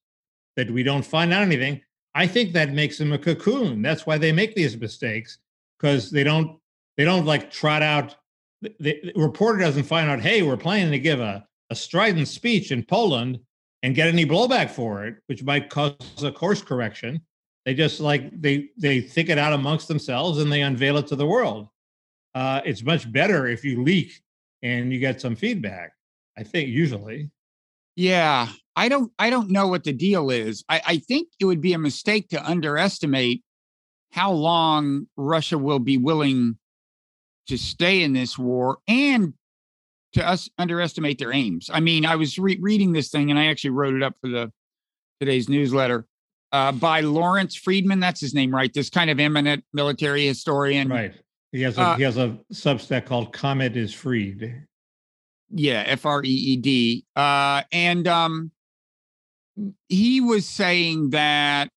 Speaker 3: that we don't find out anything, I think that makes them a cocoon. That's why they make these mistakes because they don't they don't like trot out. The, the reporter doesn't find out, hey, we're planning to give a, a strident speech in Poland and get any blowback for it, which might cause a course correction. They just like they they think it out amongst themselves and they unveil it to the world. Uh, it's much better if you leak and you get some feedback. I think usually.
Speaker 2: Yeah, I don't I don't know what the deal is. I, I think it would be a mistake to underestimate how long Russia will be willing to stay in this war and to us underestimate their aims. I mean, I was re- reading this thing and I actually wrote it up for the today's newsletter uh, by Lawrence Freedman. That's his name, right? This kind of eminent military historian.
Speaker 3: Right. He has a uh, he has a Substack called Comment is Freed.
Speaker 2: Yeah, F R E E D. Uh, and um, he was saying that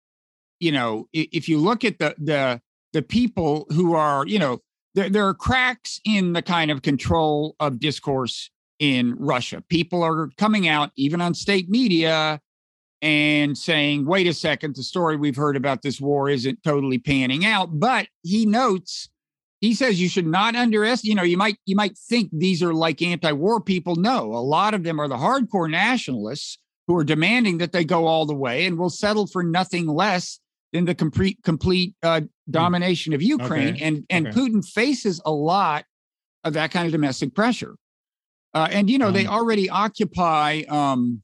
Speaker 2: you know if you look at the the the people who are you know there, there are cracks in the kind of control of discourse in Russia. People are coming out, even on state media, and saying, wait a second, the story we've heard about this war isn't totally panning out. But he notes, he says you should not underestimate, you know, you might you might think these are like anti-war people. No, a lot of them are the hardcore nationalists who are demanding that they go all the way and will settle for nothing less than the complete complete uh, Hmm. domination of Ukraine, okay. and and okay. Putin faces a lot of that kind of domestic pressure. Uh, and you know um, they already occupy. Um,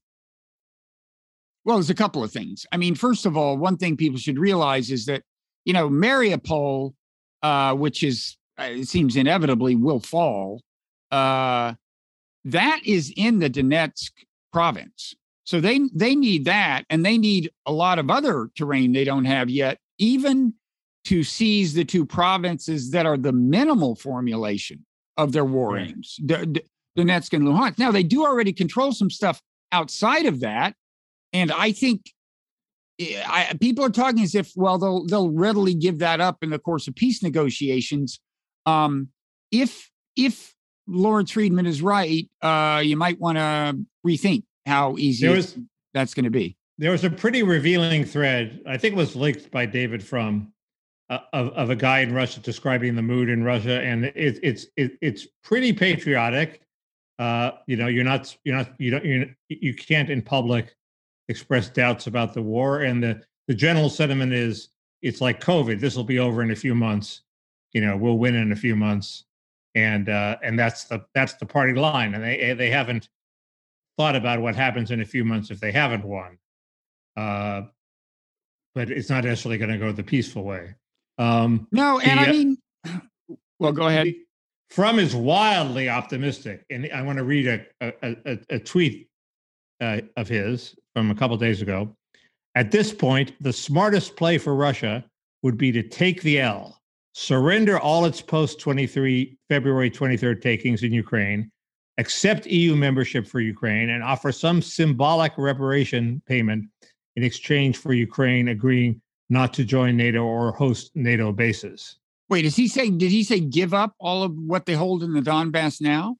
Speaker 2: well, there's a couple of things. I mean, first of all, one thing people should realize is that you know Mariupol, uh, which is uh, it seems inevitably will fall. Uh, that is in the Donetsk province. So they they need that, and they need a lot of other terrain they don't have yet. Even to seize the two provinces that are the minimal formulation of their war aims, Donetsk and Luhansk. Now, they do already control some stuff outside of that. And I think I, people are talking as if, well, they'll, they'll readily give that up in the course of peace negotiations. Um, if, if Lawrence Freedman is right, uh, you might want to rethink how easy was, that's going to be.
Speaker 3: There was a pretty revealing thread. I think it was leaked by David Frum uh, of, of a guy in Russia describing the mood in Russia, and it, it's it, it's pretty patriotic. Uh, you know, you're not you're not you don't you you can't in public express doubts about the war, and the the general sentiment is it's like COVID. This will be over in a few months. You know, we'll win in a few months, and uh, and that's the that's the party line, and they they haven't thought about what happens in a few months if they haven't won. Uh, but it's not necessarily going to go the peaceful way.
Speaker 2: Um, no, and the, I mean, well, go ahead.
Speaker 3: Frum is wildly optimistic, and I want to read a a, a, a tweet uh, of his from a couple days ago. At this point, the smartest play for Russia would be to take the L, surrender all its post 23 February 23rd takings in Ukraine, accept EU membership for Ukraine, and offer some symbolic reparation payment in exchange for Ukraine agreeing not to join NATO or host NATO bases.
Speaker 2: Wait, is he saying? Did he say give up all of what they hold in the Donbass now?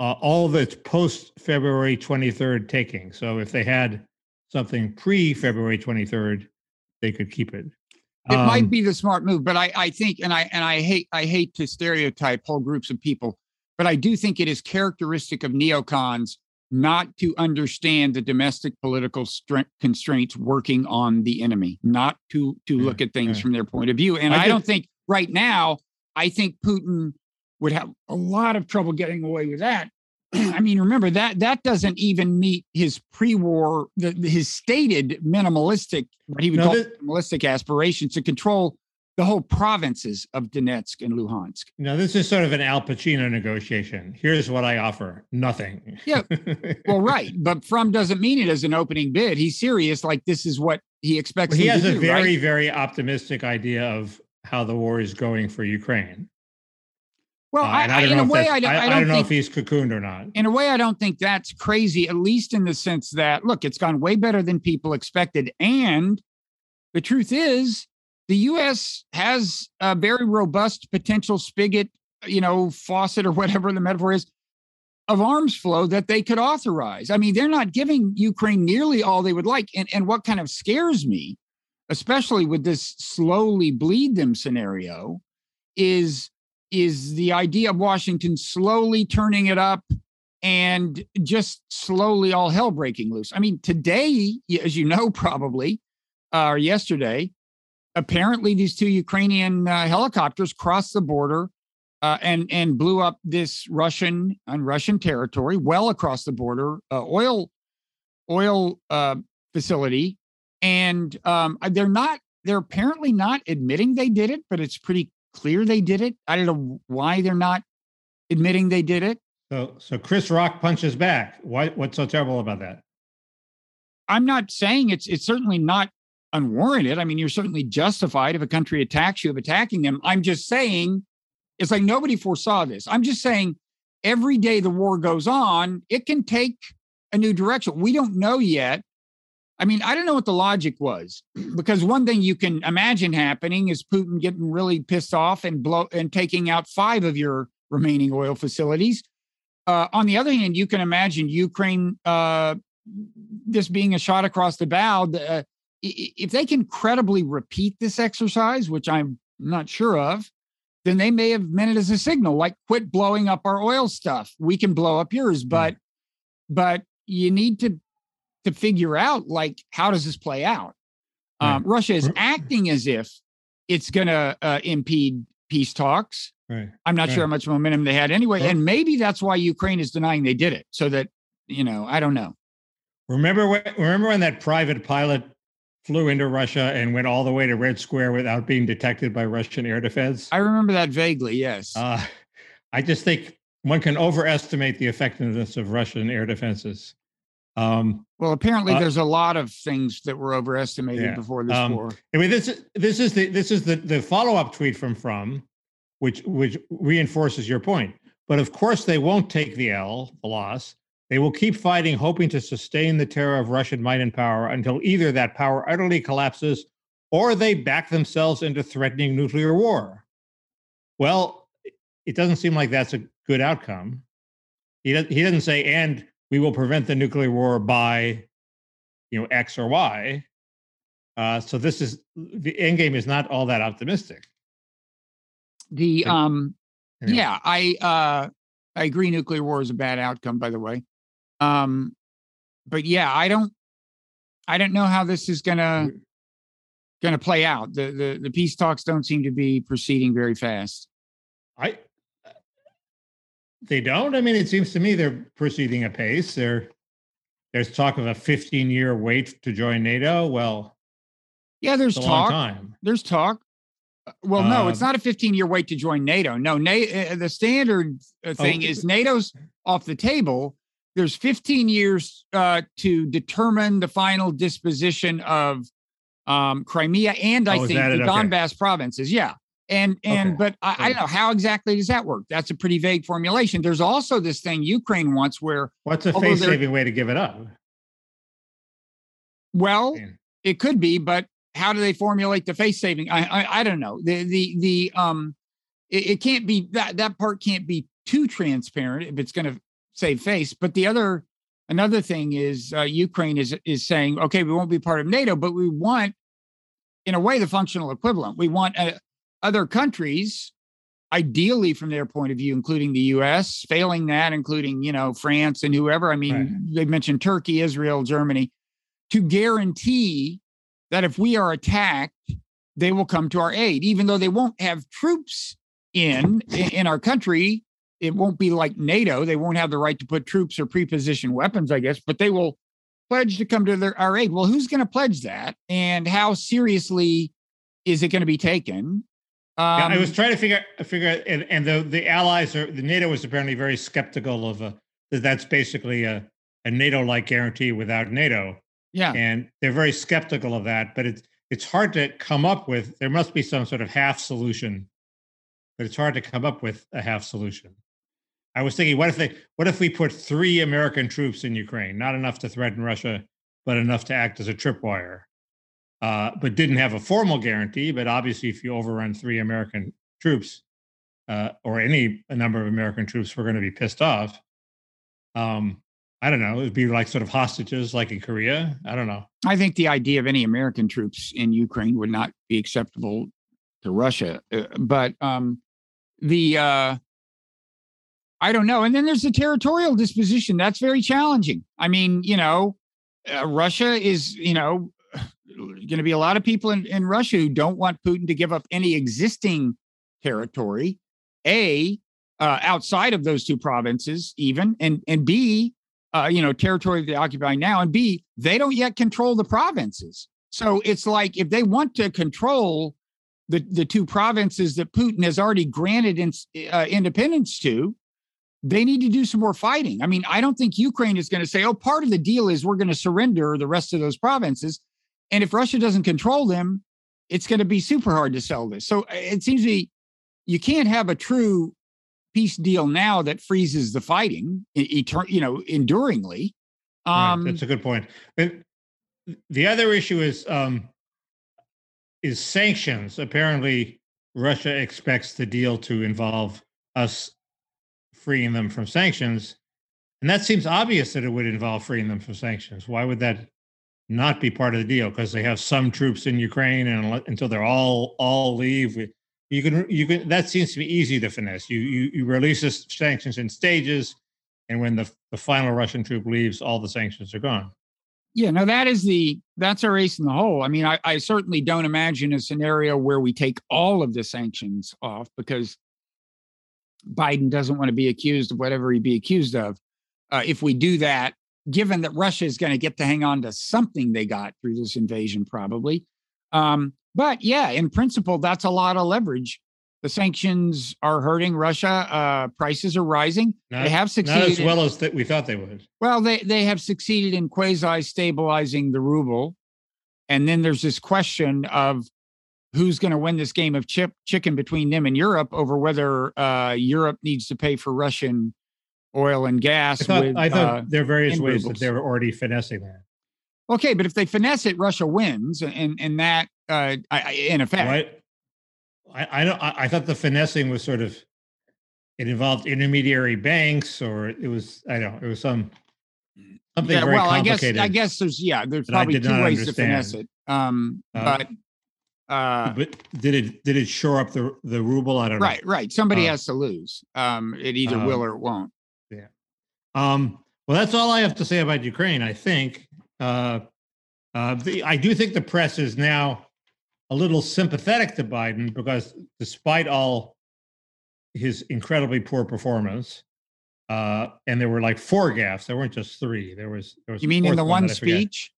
Speaker 3: Uh, all of its post February 23rd taking. So if they had something pre February 23rd, they could keep it.
Speaker 2: It um, might be the smart move, but I, I think, and I and I hate I hate to stereotype whole groups of people, but I do think it is characteristic of neocons not to understand the domestic political strength, constraints working on the enemy, not to to yeah, look at things yeah. from their point of view. And I, I don't think right now, I think Putin would have a lot of trouble getting away with that. I mean, remember that that doesn't even meet his pre-war, the, his stated minimalistic, what he would no, call this, minimalistic aspirations to control the whole provinces of Donetsk and Luhansk.
Speaker 3: Now, this is sort of an Al Pacino negotiation. Here's what I offer nothing.
Speaker 2: Yeah. Well, right. But Frum doesn't mean it as an opening bid. He's serious, like this is what he expects.
Speaker 3: But he has a
Speaker 2: do,
Speaker 3: very,
Speaker 2: right?
Speaker 3: very optimistic idea of how the war is going for Ukraine.
Speaker 2: Well.
Speaker 3: Uh,
Speaker 2: I, I,
Speaker 3: don't
Speaker 2: in a way, I, don't- I
Speaker 3: I
Speaker 2: don't
Speaker 3: don't know
Speaker 2: think
Speaker 3: if he's cocooned or not.
Speaker 2: in a way, I don't think that's crazy, at least in the sense that, look, it's gone way better than people expected. And the truth is, the US has a very robust potential spigot, you know, faucet or whatever the metaphor is, of arms flow that they could authorize. I mean, they're not giving Ukraine nearly all they would like. And, and what kind of scares me, especially with this slowly bleed them scenario, is is the idea of Washington slowly turning it up and just slowly all hell breaking loose. I mean, today, as you know, probably, uh, or yesterday, apparently these two Ukrainian uh, helicopters crossed the border uh, and and blew up this Russian on Russian territory, well across the border, uh, oil oil uh, facility, and um, they're not. They're apparently not admitting they did it, but it's pretty clear they did it. I don't know why they're not admitting they did it.
Speaker 3: So, so Chris Rock punches back. Why? What's so terrible about that?
Speaker 2: I'm not saying it's it's certainly not unwarranted. I mean, you're certainly justified if a country attacks you of attacking them. I'm just saying it's like nobody foresaw this. I'm just saying every day the war goes on, it can take a new direction. We don't know yet. I mean, I don't know what the logic was because one thing you can imagine happening is Putin getting really pissed off and blow and taking out five of your remaining oil facilities. Uh, on the other hand, you can imagine Ukraine uh, this being a shot across the bow. Uh, if they can credibly repeat this exercise, which I'm not sure of, then they may have meant it as a signal, like quit blowing up our oil stuff. We can blow up yours, but but you need to to figure out like how does this play out? Um, Russia is
Speaker 3: Right.
Speaker 2: acting as if it's going to uh, impede peace talks.
Speaker 3: Right.
Speaker 2: I'm not sure how much momentum they had anyway, and maybe that's why Ukraine is denying they did it, so that you know I don't know.
Speaker 3: Remember when? Remember when that private pilot flew into Russia and went all the way to Red Square without being detected by Russian air defense?
Speaker 2: I remember that vaguely. Yes.
Speaker 3: Uh, I just think one can overestimate the effectiveness of Russian air defenses. Um,
Speaker 2: well, apparently
Speaker 3: uh,
Speaker 2: there's a lot of things that were overestimated
Speaker 3: Yeah,
Speaker 2: before this
Speaker 3: um,
Speaker 2: war.
Speaker 3: I mean, this is this is the this is the the follow up tweet from Frum, which which reinforces your point. But of course, they won't take the L, the loss. They will keep fighting, hoping to sustain the terror of Russian might and power until either that power utterly collapses or they back themselves into threatening nuclear war. Well, it doesn't seem like that's a good outcome. He doesn't, he doesn't say, and we will prevent the nuclear war by, you know, X or Y. Uh, so this is the end game is not all that optimistic.
Speaker 2: The um,
Speaker 3: Anyway.
Speaker 2: yeah, I uh, I agree. Nuclear war is a bad outcome, by the way. Um, but yeah, I don't, I don't know how this is gonna gonna play out. The the the peace talks don't seem to be proceeding very fast.
Speaker 3: I they don't. I mean, it seems to me they're proceeding apace. There, there's talk of a 15 year wait to join NATO. Well,
Speaker 2: Yeah, there's
Speaker 3: it's a long
Speaker 2: talk.
Speaker 3: time.
Speaker 2: There's talk. Uh, Well, no, it's
Speaker 3: Um,
Speaker 2: not a 15 year wait to join NATO. No, Na- uh, the standard uh, thing
Speaker 3: Oh,
Speaker 2: is NATO's off the table. There's 15 years uh, to determine the final disposition of um, Crimea and I
Speaker 3: Oh,
Speaker 2: think the?
Speaker 3: Okay.
Speaker 2: Donbass provinces. Yeah. And and
Speaker 3: Okay.
Speaker 2: but I, I don't know how exactly does that work. That's a pretty vague formulation. There's also this thing Ukraine wants where
Speaker 3: What's a face saving way to give it up?
Speaker 2: well
Speaker 3: Yeah.
Speaker 2: it could be but how do they formulate the face saving i i, I don't know the the the um it, it can't be that that part can't be too transparent if it's going to save face but the other another thing is uh, ukraine is is saying okay we won't be part of nato but we want in a way the functional equivalent we want uh, other countries ideally from their point of view including the us failing that including you know france and whoever i mean
Speaker 3: Right.
Speaker 2: they mentioned turkey israel germany to guarantee that if we are attacked, they will come to our aid, even though they won't have troops in in our country. It won't be like NATO. They won't have the right to put troops or pre-positioned weapons, I guess, but they will pledge to come to their our aid. Well, who's going to pledge that, and how seriously is it going to be taken?
Speaker 3: Yeah,
Speaker 2: Um,
Speaker 3: I was trying to figure figure out, and, and the the allies are the NATO was apparently very skeptical of a that that's basically a a NATO like guarantee without NATO,
Speaker 2: yeah,
Speaker 3: and they're very skeptical of that. But it's it's hard to come up with. There must be some sort of half solution, but it's hard to come up with a half solution. I was thinking, what if they what if we put three American troops in Ukraine, not enough to threaten Russia, but enough to act as a tripwire, uh, but didn't have a formal guarantee. But obviously, if you overrun three American troops uh, or any a number of American troops, we're going to be pissed off. Um, I don't know. It'd be like sort of hostages, like in Korea. I don't know.
Speaker 2: I think the idea of any American troops in Ukraine would not be acceptable to Russia. Uh, but um, the uh, I don't know. And then there's the territorial disposition. That's very challenging. I mean, you know, uh, Russia is, you know, going to be a lot of people in, in Russia who don't want Putin to give up any existing territory. A uh, outside of those two provinces, even, and and B, uh, you know, territory they occupy now, and B, they don't yet control the provinces. So it's like if they want to control the the two provinces that Putin has already granted in, uh, independence to, they need to do some more fighting. I mean, I don't think Ukraine is going to say, "Oh, part of the deal is we're going to surrender the rest of those provinces," and if Russia doesn't control them, it's going to be super hard to sell this. So uh, it seems to be you can't have a true peace deal now that freezes the fighting, etern- you know, enduringly.
Speaker 3: Right,
Speaker 2: Um,
Speaker 3: that's a good point. But the other issue is um, is sanctions. Apparently, Russia expects the deal to involve us freeing them from sanctions, and that seems obvious that it would involve freeing them from sanctions. Why would that not be part of the deal? Because they have some troops in Ukraine, and until they're all all leave, you can you can. That seems to be easy to finesse. You you, you release the sanctions in stages, and when the the final Russian troop leaves, all the sanctions are gone.
Speaker 2: Yeah, no, that is the that's our ace in the hole. I mean, I, I certainly don't imagine a scenario where we take all of the sanctions off because Biden doesn't want to be accused of whatever he'd be accused of. Uh, if we do that, given that Russia is going to get to hang on to something they got through this invasion, probably. Um, but yeah, in principle, that's a lot of leverage. The sanctions are hurting Russia. Uh, prices are rising.
Speaker 3: Not,
Speaker 2: they have succeeded.
Speaker 3: not
Speaker 2: as
Speaker 3: well as that we thought they would.
Speaker 2: well, they they have succeeded in quasi stabilizing the ruble, and then there's this question of who's going to win this game of chip chicken between them and Europe over whether uh, Europe needs to pay for Russian oil and gas.
Speaker 3: I thought,
Speaker 2: with,
Speaker 3: I thought
Speaker 2: uh,
Speaker 3: there are various ways that they were already finessing that.
Speaker 2: okay, but if they finesse it, Russia wins, and and that uh, I, in effect,
Speaker 3: Right? I I, don't, I I thought the finessing was sort of it involved intermediary banks, or it was I don't know, it was some something
Speaker 2: yeah.
Speaker 3: very
Speaker 2: Well, I guess. I guess there's yeah, there's probably two ways to finesse it. Um,
Speaker 3: Uh,
Speaker 2: but uh,
Speaker 3: but did it did it shore up the the ruble? I don't know.
Speaker 2: right, right. Somebody
Speaker 3: Uh,
Speaker 2: has to lose. Um, it either
Speaker 3: um,
Speaker 2: will or it won't.
Speaker 3: Um, well, that's all I have to say about Ukraine. I think uh, uh, the, I do think the press is now a little sympathetic to Biden because, despite all his incredibly poor performance, uh, and there were like four gaffes. There weren't just three. There was. There was
Speaker 2: You mean in the one
Speaker 3: forget.
Speaker 2: speech?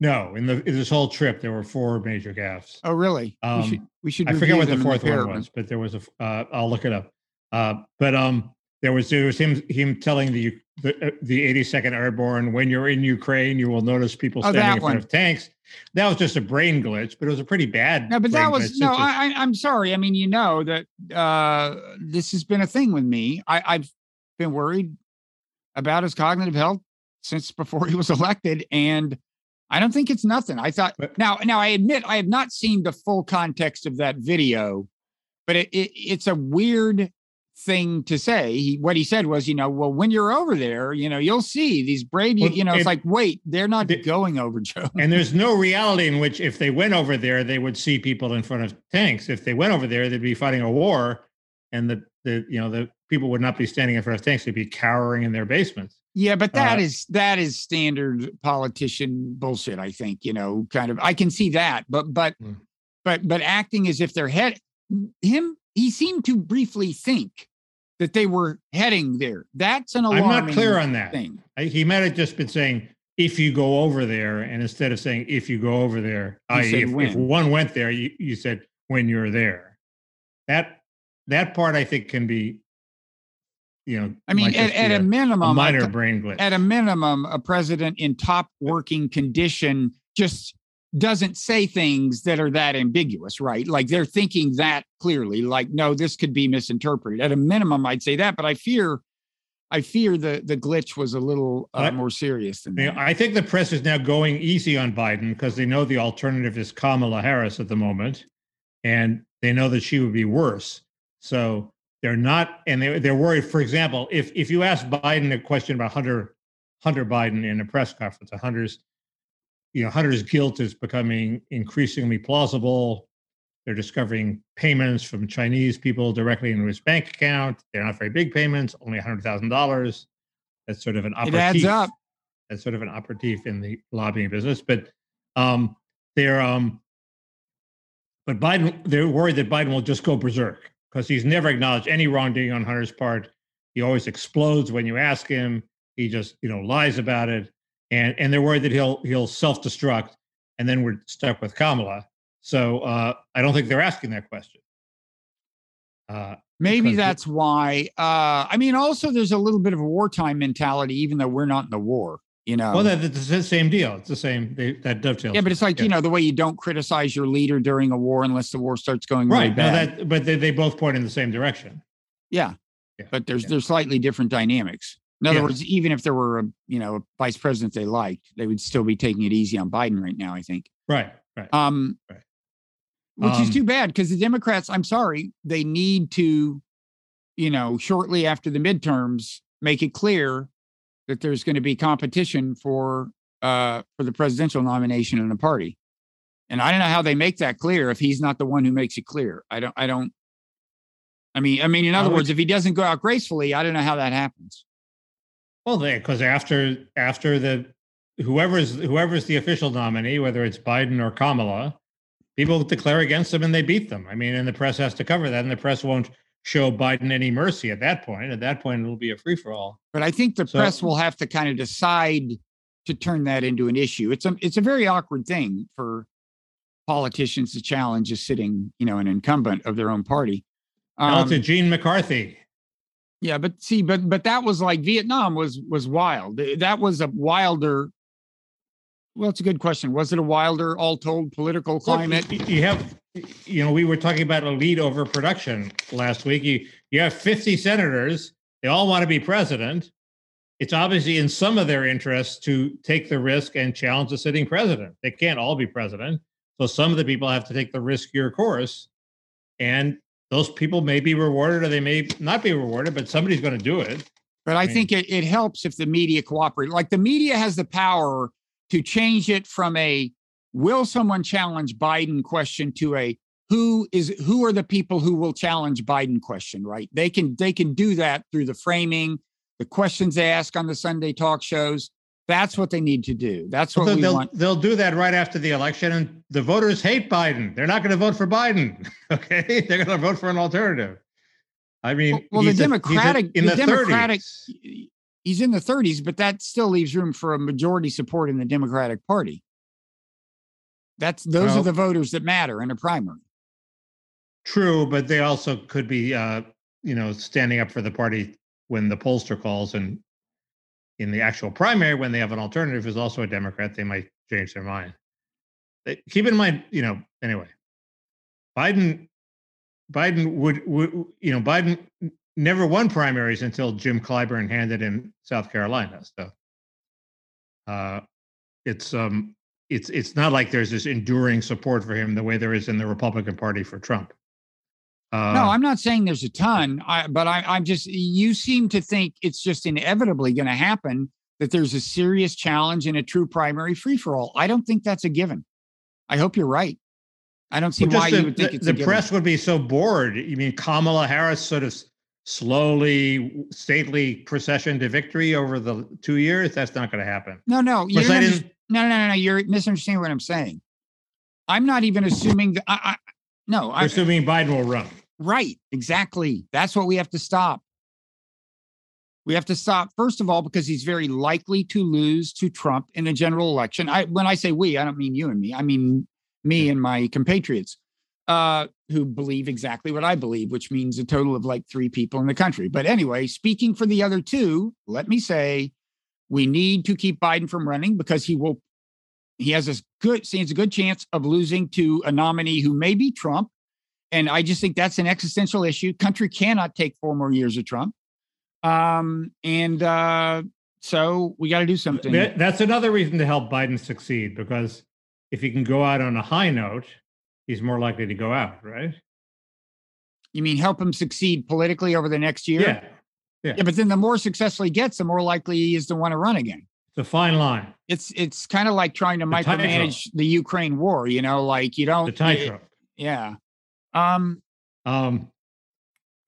Speaker 3: No, in the in this whole trip, there were four major gaffes.
Speaker 2: Oh, really? we should
Speaker 3: Um,
Speaker 2: we should.
Speaker 3: I forget what the fourth one was, but there was a. f- Uh, I'll look it up. Uh, but um, there was there was him him telling the the uh, the 82nd Airborne when you're in Ukraine, you will notice people
Speaker 2: Oh,
Speaker 3: standing
Speaker 2: that
Speaker 3: in front
Speaker 2: one.
Speaker 3: of tanks. That was just a brain glitch, but it was a pretty bad.
Speaker 2: No, but that was
Speaker 3: glitch.
Speaker 2: no.
Speaker 3: Just-
Speaker 2: I, I'm sorry. I mean, you know that uh, this has been a thing with me. I, I've been worried about his cognitive health since before he was elected, and I don't think it's nothing. I thought
Speaker 3: But-
Speaker 2: now. Now I admit I have not seen the full context of that video, but it, it it's a weird thing to say. He, what he said was, you know, well, when you're over there, you know, you'll see these brave. You,
Speaker 3: Well,
Speaker 2: you know, it's like, wait, they're not
Speaker 3: the-
Speaker 2: going over, Joe.
Speaker 3: and there's no reality in which if they went over there, they would see people in front of tanks. If they went over there, they'd be fighting a war, and the the you know the people would not be standing in front of tanks; they'd be cowering in their basements.
Speaker 2: Yeah, but that
Speaker 3: Uh,
Speaker 2: is that is standard politician bullshit. I think you know, kind of. I can see that, but but
Speaker 3: Mm.
Speaker 2: but but acting as if they're head him. He seemed to briefly think that they were heading there. That's an alarming.
Speaker 3: I'm not clear on that.
Speaker 2: thing.
Speaker 3: I, he might have just been saying if you go over there, and instead of saying if you go over there, i.e., if, if one went there, you, you said when you're there. That that part I think can be, you know,
Speaker 2: I mean, at, at
Speaker 3: be
Speaker 2: a, minimum,
Speaker 3: a
Speaker 2: I
Speaker 3: minor
Speaker 2: th-
Speaker 3: brain glitch.
Speaker 2: at a minimum, a president in top working condition just doesn't say things that are that ambiguous, right? Like they're thinking that clearly, like, no, this could be misinterpreted. At a minimum, I'd say that, but I fear, I fear the the glitch was a little uh, more serious than that.
Speaker 3: I think the press is now going easy on Biden because they know the alternative is Kamala Harris at the moment, and they know that she would be worse. So they're not, and they, they're worried. For example, if if you ask Biden a question about Hunter Hunter Biden in a press conference, Hunter's you know Hunter's guilt is becoming increasingly plausible. They're discovering payments from Chinese people directly into his bank account. They're not very big payments, only hundred thousand dollars. That's sort of an
Speaker 2: It adds up.
Speaker 3: as sort of an operative in the lobbying business. But um, they're um, but Biden they're worried that Biden will just go berserk because he's never acknowledged any wrongdoing on Hunter's part. He always explodes when you ask him. He just you know lies about it, and and they're worried that he'll he'll self destruct, and then we're stuck with Kamala. So uh, I don't think they're asking that question. Uh,
Speaker 2: Maybe that's why. Uh, I mean, also there's a little bit of a wartime mentality, even though we're not in the war. You know.
Speaker 3: well, that, that's the same deal. It's the same. They, that dovetails.
Speaker 2: yeah, but it's like you know the way you don't criticize your leader during a war unless the war starts going really
Speaker 3: right. No,
Speaker 2: bad.
Speaker 3: that but they, they both point in the same direction.
Speaker 2: Yeah.
Speaker 3: Yeah,
Speaker 2: But there's
Speaker 3: yeah.
Speaker 2: there's slightly different dynamics. In other
Speaker 3: Yeah.
Speaker 2: words, even if there were a you know a vice president they liked, they would still be taking it easy on Biden right now. I think.
Speaker 3: Right. Right.
Speaker 2: Um,
Speaker 3: Right.
Speaker 2: which is
Speaker 3: Um,
Speaker 2: too bad because the Democrats. I'm sorry, they need to, you know, shortly after the midterms, make it clear that there's going to be competition for uh for the presidential nomination in the party. And I don't know how they make that clear if he's not the one who makes it clear. I don't. I don't. I mean, I mean, in other
Speaker 3: would-
Speaker 2: words, if he doesn't go out gracefully, I don't know how that happens.
Speaker 3: Well, they because after after the whoever's whoever's the official nominee, whether it's Biden or Kamala, people declare against them and they beat them. I mean, and the press has to cover that, and the press won't show Biden any mercy at that point. At that point, it'll be a free for all.
Speaker 2: But I think the
Speaker 3: So-
Speaker 2: press will have to kind of decide to turn that into an issue. It's a it's a very awkward thing for politicians to challenge a sitting, you know, an incumbent of their own party.
Speaker 3: Now
Speaker 2: Um,
Speaker 3: to Gene McCarthy.
Speaker 2: Yeah, but see, but but that was like Vietnam was was wild. That was a wilder. Well, it's a good question. Was it a wilder, all told, political climate?
Speaker 3: you have, you know, we were talking about elite overproduction last week. You you have 50 senators. They all want to be president. It's obviously in some of their interests to take the risk and challenge the sitting president. They can't all be president. So some of the people have to take the riskier course. And those people may be rewarded or they may not be rewarded, but somebody's going to do it.
Speaker 2: But I
Speaker 3: mean-
Speaker 2: think it, it helps if the media cooperate. Like the media has the power to change it from a will someone challenge Biden question to a who is who are the people who will challenge Biden question, right? They can they can do that through the framing, the questions they ask on the Sunday talk shows. That's what they need to do. That's what
Speaker 3: They'll,
Speaker 2: we
Speaker 3: they'll,
Speaker 2: want.
Speaker 3: they'll do that right after the election, and the voters hate Biden. They're not going to vote for Biden. Okay, they're going to vote for an alternative. I mean,
Speaker 2: Well, the
Speaker 3: he's a-
Speaker 2: Democratic-
Speaker 3: in
Speaker 2: the
Speaker 3: the,
Speaker 2: Democratic-
Speaker 3: 30s.
Speaker 2: He's in the 30s, but that still leaves room for a majority support in the Democratic Party. That's those are the voters that matter in a primary.
Speaker 3: True, but they also could be, uh, you know, standing up for the party when the pollster calls, and in the actual primary, when they have an alternative who's also a Democrat, they might change their mind. They- Keep in mind, you know. Anyway, Biden, Biden would, would you know, Biden never won primaries until Jim Clyburn handed him South Carolina. So, uh, it's um, it's it's not like there's this enduring support for him the way there is in the Republican Party for Trump. Uh,
Speaker 2: No, I'm not saying there's a ton, I, but I, I'm just, you seem to think it's just inevitably going to happen that there's a serious challenge in a true primary free for all. I don't think that's a given. I hope you're right. I don't see why
Speaker 3: the,
Speaker 2: you would think
Speaker 3: the-
Speaker 2: it's
Speaker 3: the
Speaker 2: a given.
Speaker 3: press would be so bored. You mean Kamala Harris sort of slowly, stately procession to victory over the two years? That's not going to happen.
Speaker 2: No, no, you
Speaker 3: Course, I
Speaker 2: don't
Speaker 3: didn't-
Speaker 2: underst- no, no, no, no. You're misunderstanding what I'm saying. I'm not even assuming that. I, I no,
Speaker 3: We're
Speaker 2: I
Speaker 3: assuming Biden will run.
Speaker 2: Right, exactly. That's what we have to stop. We have to stop, first of all, because he's very likely to lose to Trump in a general election. I, when I say we, I don't mean you and me. I mean me and my compatriots uh, who believe exactly what I believe, which means a total of like three people in the country. But anyway, speaking for the other two, let me say we need to keep Biden from running because he will. He has a good stands a good chance of losing to a nominee who may be Trump, and I just think that's an existential issue. Country cannot take four more years of Trump, um, and uh, so we got to do something.
Speaker 3: That- That's another reason to help Biden succeed because if he can go out on a high note, he's more likely to go out, right?
Speaker 2: You mean help him succeed politically over the next year?
Speaker 3: Yeah.
Speaker 2: Yeah, but then the more successful he gets, the more likely he is to want to run again.
Speaker 3: It's a fine line.
Speaker 2: It's it's kind of like trying to
Speaker 3: The tightrope.
Speaker 2: micromanage the Ukraine war. You know, like you don't.
Speaker 3: The tightrope.
Speaker 2: Yeah. Um,
Speaker 3: Um,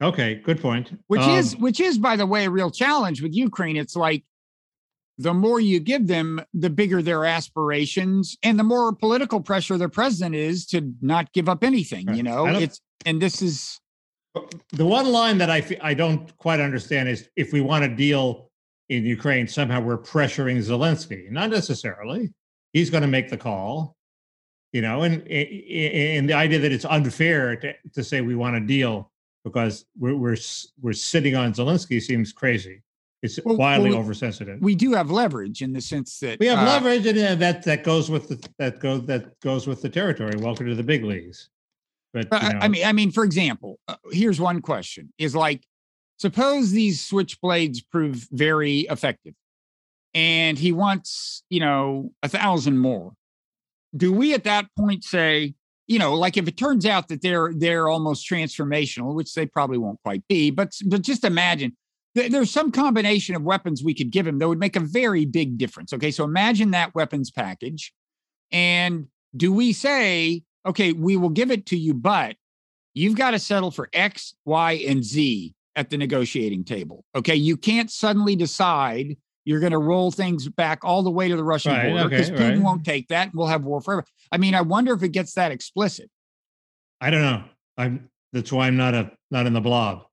Speaker 3: okay, good point.
Speaker 2: which
Speaker 3: Um,
Speaker 2: is which is by the way a real challenge with Ukraine. It's like the more you give them, the bigger their aspirations, and the more political pressure their president is to not give up anything.
Speaker 3: Right.
Speaker 2: You know, it's and this is
Speaker 3: the one line that I fe- I don't quite understand is if we want to deal in Ukraine, somehow we're pressuring Zelensky. Not necessarily. He's going to make the call, you know, and and the idea that it's unfair to, to say we want a deal because we're we're we're sitting on Zelensky seems crazy. It's
Speaker 2: Well,
Speaker 3: wildly
Speaker 2: well,
Speaker 3: oversensitive.
Speaker 2: we do have leverage in the sense that
Speaker 3: We have
Speaker 2: uh,
Speaker 3: leverage, and uh, that that goes with the that goes that goes with the territory. Welcome to the big leagues. But, you
Speaker 2: I,
Speaker 3: know,
Speaker 2: I mean, I mean, for example, uh, here's one question: Is like, suppose these switchblades prove very effective, and he wants, you know, a thousand more. Do we at that point say, you know, like if it turns out that they're they're almost transformational, which they probably won't quite be, but but just imagine th- there's some combination of weapons we could give him that would make a very big difference. Okay, so imagine that weapons package, and do we say, okay, we will give it to you, but you've got to settle for X, Y, and Z at the negotiating table. Okay. You can't suddenly decide you're going to roll things back all the way to the Russian
Speaker 3: Right,
Speaker 2: border because
Speaker 3: okay,
Speaker 2: Putin
Speaker 3: right.
Speaker 2: won't take that. We'll have war forever. I mean, I wonder if it gets that explicit.
Speaker 3: I don't know. I'm that's why I'm not a not in the blob.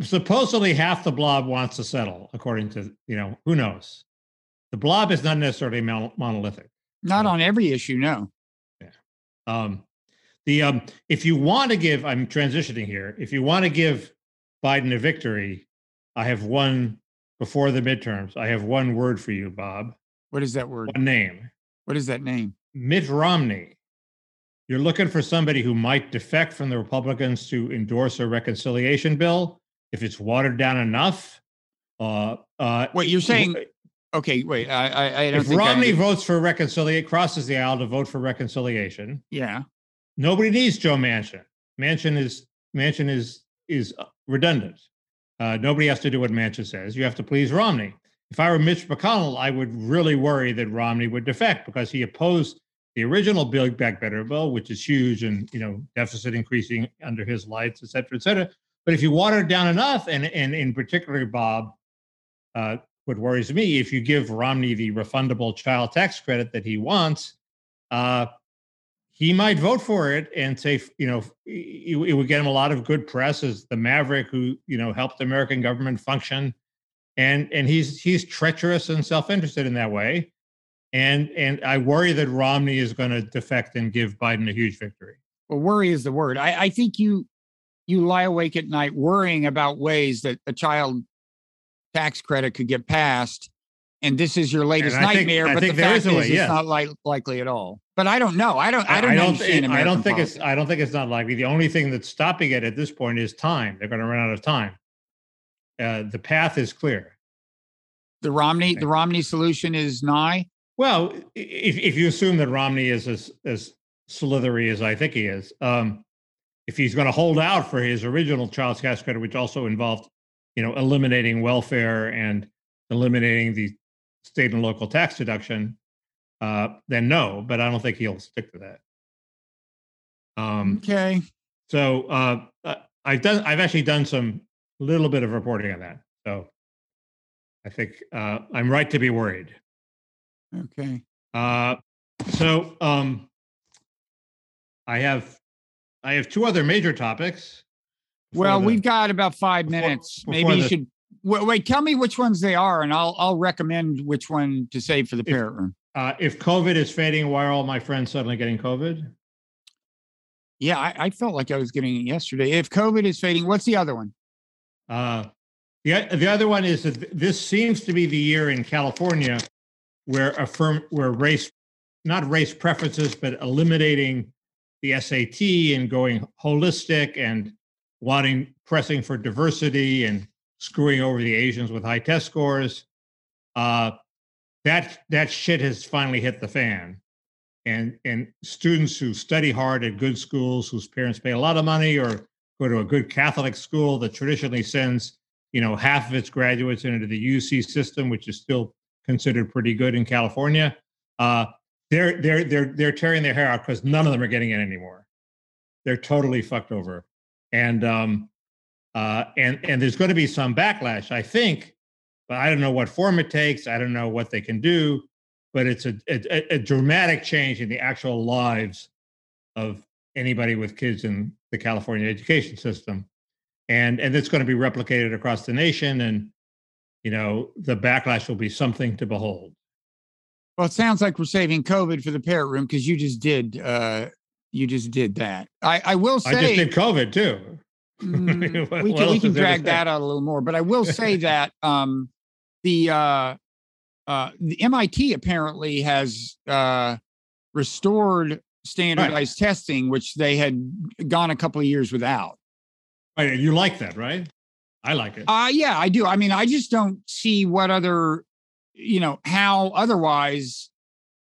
Speaker 3: Supposedly half the blob wants to settle, according to you know who knows. The blob is not necessarily monolithic.
Speaker 2: Not on every issue, no.
Speaker 3: Um, the um, if you want to give, I'm transitioning here. If you want to give Biden a victory, I have one before the midterms. I have one word for you, Bob.
Speaker 2: What is that word?
Speaker 3: One name.
Speaker 2: What is that name?
Speaker 3: Mitt Romney. You're looking for somebody who might defect from the Republicans to endorse a reconciliation bill if it's watered down enough. Uh, uh,
Speaker 2: Wait, you're saying, okay, wait, I, I, I don't
Speaker 3: if Romney votes for reconciliation, crosses the aisle to vote for reconciliation,
Speaker 2: yeah.
Speaker 3: nobody needs Joe Manchin. Manchin is Manchin is is uh, redundant. Uh, nobody has to do what Manchin says. You have to please Romney. If I were Mitch McConnell, I would really worry that Romney would defect because he opposed the original Build Back Better bill, which is huge and you know deficit increasing under his lights, et cetera, et cetera. But if you water it down enough, and and in particular, Bob, uh, what worries me, if you give Romney the refundable child tax credit that he wants, uh, he might vote for it and say, you know, it, would get him a lot of good press as the maverick who, you know, helped the American government function. And and he's he's treacherous and self-interested in that way. And and I worry that Romney is going to defect and give Biden a huge victory.
Speaker 2: Well, worry is the word. I, I think you you lie awake at night worrying about ways that a child tax credit could get passed, and this is your latest
Speaker 3: I think-
Speaker 2: nightmare.
Speaker 3: I
Speaker 2: but
Speaker 3: think
Speaker 2: the
Speaker 3: there
Speaker 2: fact
Speaker 3: is way,
Speaker 2: it's not like likely at all. But I don't know. I don't. I don't.
Speaker 3: don't
Speaker 2: understand
Speaker 3: think I don't think it's. I don't think it's not likely. The only thing that's stopping it at this point is time. They're going to run out of time. Uh, the path is clear.
Speaker 2: the Romney. The Romney solution is nigh.
Speaker 3: Well, if if you assume that Romney is as as slithery as I think he is, um, if he's going to hold out for his original child tax credit, which also involved, you know, eliminating welfare and eliminating the state and local tax deduction, uh, then no. But I don't think he'll stick to that. Um,
Speaker 2: Okay.
Speaker 3: so uh, uh, I've done. I've actually done some little bit of reporting on that. So I think uh, I'm right to be worried.
Speaker 2: Okay.
Speaker 3: Uh, so um, I have I have two other major topics.
Speaker 2: Well,
Speaker 3: the-
Speaker 2: we've got about five
Speaker 3: before-
Speaker 2: minutes.
Speaker 3: before
Speaker 2: Maybe you
Speaker 3: the-
Speaker 2: should wait, wait, tell me which ones they are, and I'll I'll recommend which one to save for the
Speaker 3: If-
Speaker 2: parrot room.
Speaker 3: Uh, if COVID is fading, why are all my friends suddenly getting COVID?
Speaker 2: Yeah, I, I felt like I was getting it yesterday. If COVID is fading, what's the other one?
Speaker 3: Uh, the, the other one is that this seems to be the year in California where affirm where race, not race preferences, but eliminating the SAT and going holistic and wanting pressing for diversity and screwing over the Asians with high test scores. Uh, that that shit has finally hit the fan. And and students who study hard at good schools, whose parents pay a lot of money, or go to a good Catholic school that traditionally sends, you know, half of its graduates into the UC system, which is still considered pretty good in California. Uh, they're they're they're they're tearing their hair out because none of them are getting in anymore. They're totally fucked over, and um, uh, and and there's going to be some backlash, I think, but I don't know what form it takes. I don't know what they can do, but it's a a, a dramatic change in the actual lives of anybody with kids in the California education system, and and it's going to be replicated across the nation, and you know the backlash will be something to behold.
Speaker 2: Well, it sounds like we're saving COVID for the parrot room because you just did. Uh, you just did that. I, I will say.
Speaker 3: I just did COVID too.
Speaker 2: Mm,
Speaker 3: What-
Speaker 2: we can, we can
Speaker 3: is there to
Speaker 2: drag that out a little more, but I will say that um, the uh, uh, the MIT apparently has uh, restored standardized testing, which they had gone a couple of years without.
Speaker 3: Right, you like that, right? I like it.
Speaker 2: Uh, yeah, I do. I mean, I just don't see what other, you know, how otherwise.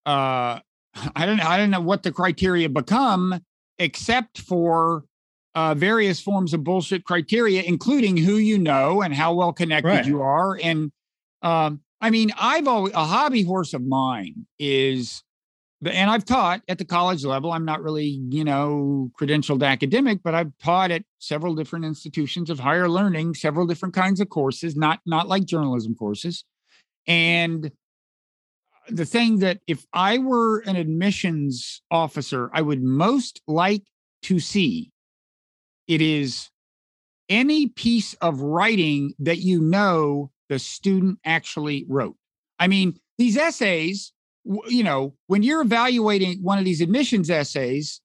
Speaker 2: Uh, I don't. I don't know what the criteria become, except for uh, various forms of bullshit criteria, including who you know and how well connected
Speaker 3: Right.
Speaker 2: you are. And um, I mean, I've always a hobby horse of mine is, and I've taught at the college level. I'm not really, you know, credentialed academic, but I've taught at several different institutions of higher learning, several different kinds of courses, not not like journalism courses. And the thing that if I were an admissions officer, I would most like to see it is any piece of writing that you know the student actually wrote. I mean, these essays, you know, when you're evaluating one of these admissions essays,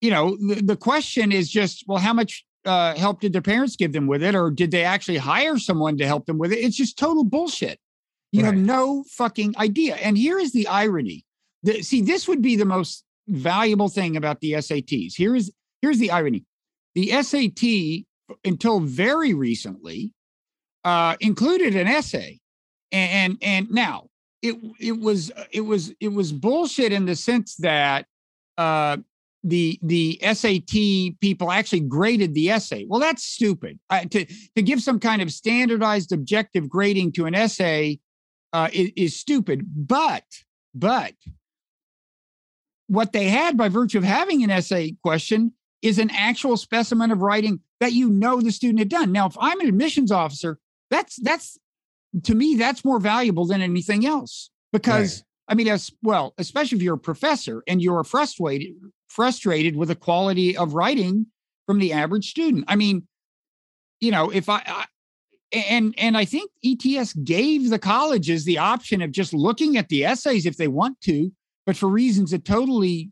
Speaker 2: you know, the, the question is just, well, how much uh, help did their parents give them with it? Or did they actually hire someone to help them with it? It's just total bullshit. You have no fucking idea. And here is the irony. The, see, this would be the most valuable thing about the SATs. Here is here's the irony. The SAT until very recently uh, included an essay, and and now it it was it was it was bullshit in the sense that uh, the the SAT people actually graded the essay. Well, that's stupid. Uh, to to give some kind of standardized objective grading to an essay uh, is, is stupid. But but what they had by virtue of having an essay question is an actual specimen of writing that you know the student had done. Now, if I'm an admissions officer, that's that's to me that's more valuable than anything else because
Speaker 3: Right.
Speaker 2: I mean, as well, especially if you're a professor and you're frustrated frustrated with the quality of writing from the average student. I mean, you know, if I, I and and I think ETS gave the colleges the option of just looking at the essays if they want to, but for reasons that totally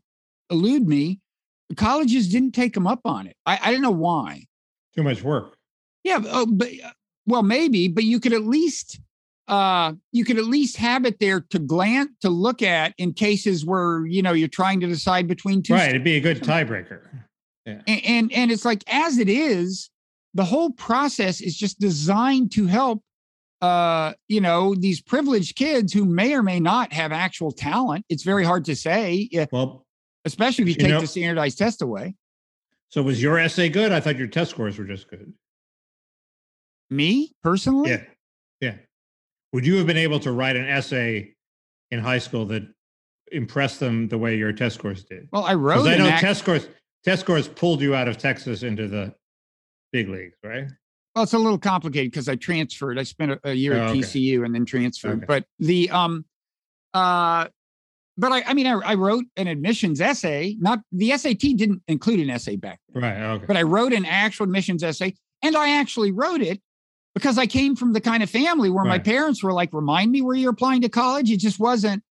Speaker 2: elude me, the colleges didn't take them up on it. I, I don't know why.
Speaker 3: Too much work.
Speaker 2: Yeah, oh, but uh, well, maybe, but you could at least uh you could at least have it there to glance to look at in cases where you know you're trying to decide between two
Speaker 3: Right, it'd be a good tiebreaker.
Speaker 2: and, and and it's like as it is the whole process is just designed to help uh you know these privileged kids who may or may not have actual talent it's very hard to say yeah,
Speaker 3: Well,
Speaker 2: especially if you
Speaker 3: You
Speaker 2: take
Speaker 3: know-
Speaker 2: the standardized test away
Speaker 3: so was your essay good? I thought your test scores were just good.
Speaker 2: me personally
Speaker 3: Yeah, yeah. Would you have been able to write an essay in high school that impressed them the way your test scores did?
Speaker 2: well i
Speaker 3: Because
Speaker 2: wrote
Speaker 3: I know
Speaker 2: act-
Speaker 3: test scores test scores pulled you out of Texas into the big leagues, right?
Speaker 2: Well, it's a little complicated because I transferred. I spent a, a year
Speaker 3: Oh,
Speaker 2: at
Speaker 3: okay.
Speaker 2: TCU and then transferred.
Speaker 3: Okay.
Speaker 2: But the um uh but I, I mean I, I wrote an admissions essay. Not the SAT didn't include an essay back then,
Speaker 3: Right. Okay.
Speaker 2: but I wrote an actual admissions essay, and I actually wrote it because I came from the kind of family where my parents were like, remind me where you're applying to college. It just wasn't,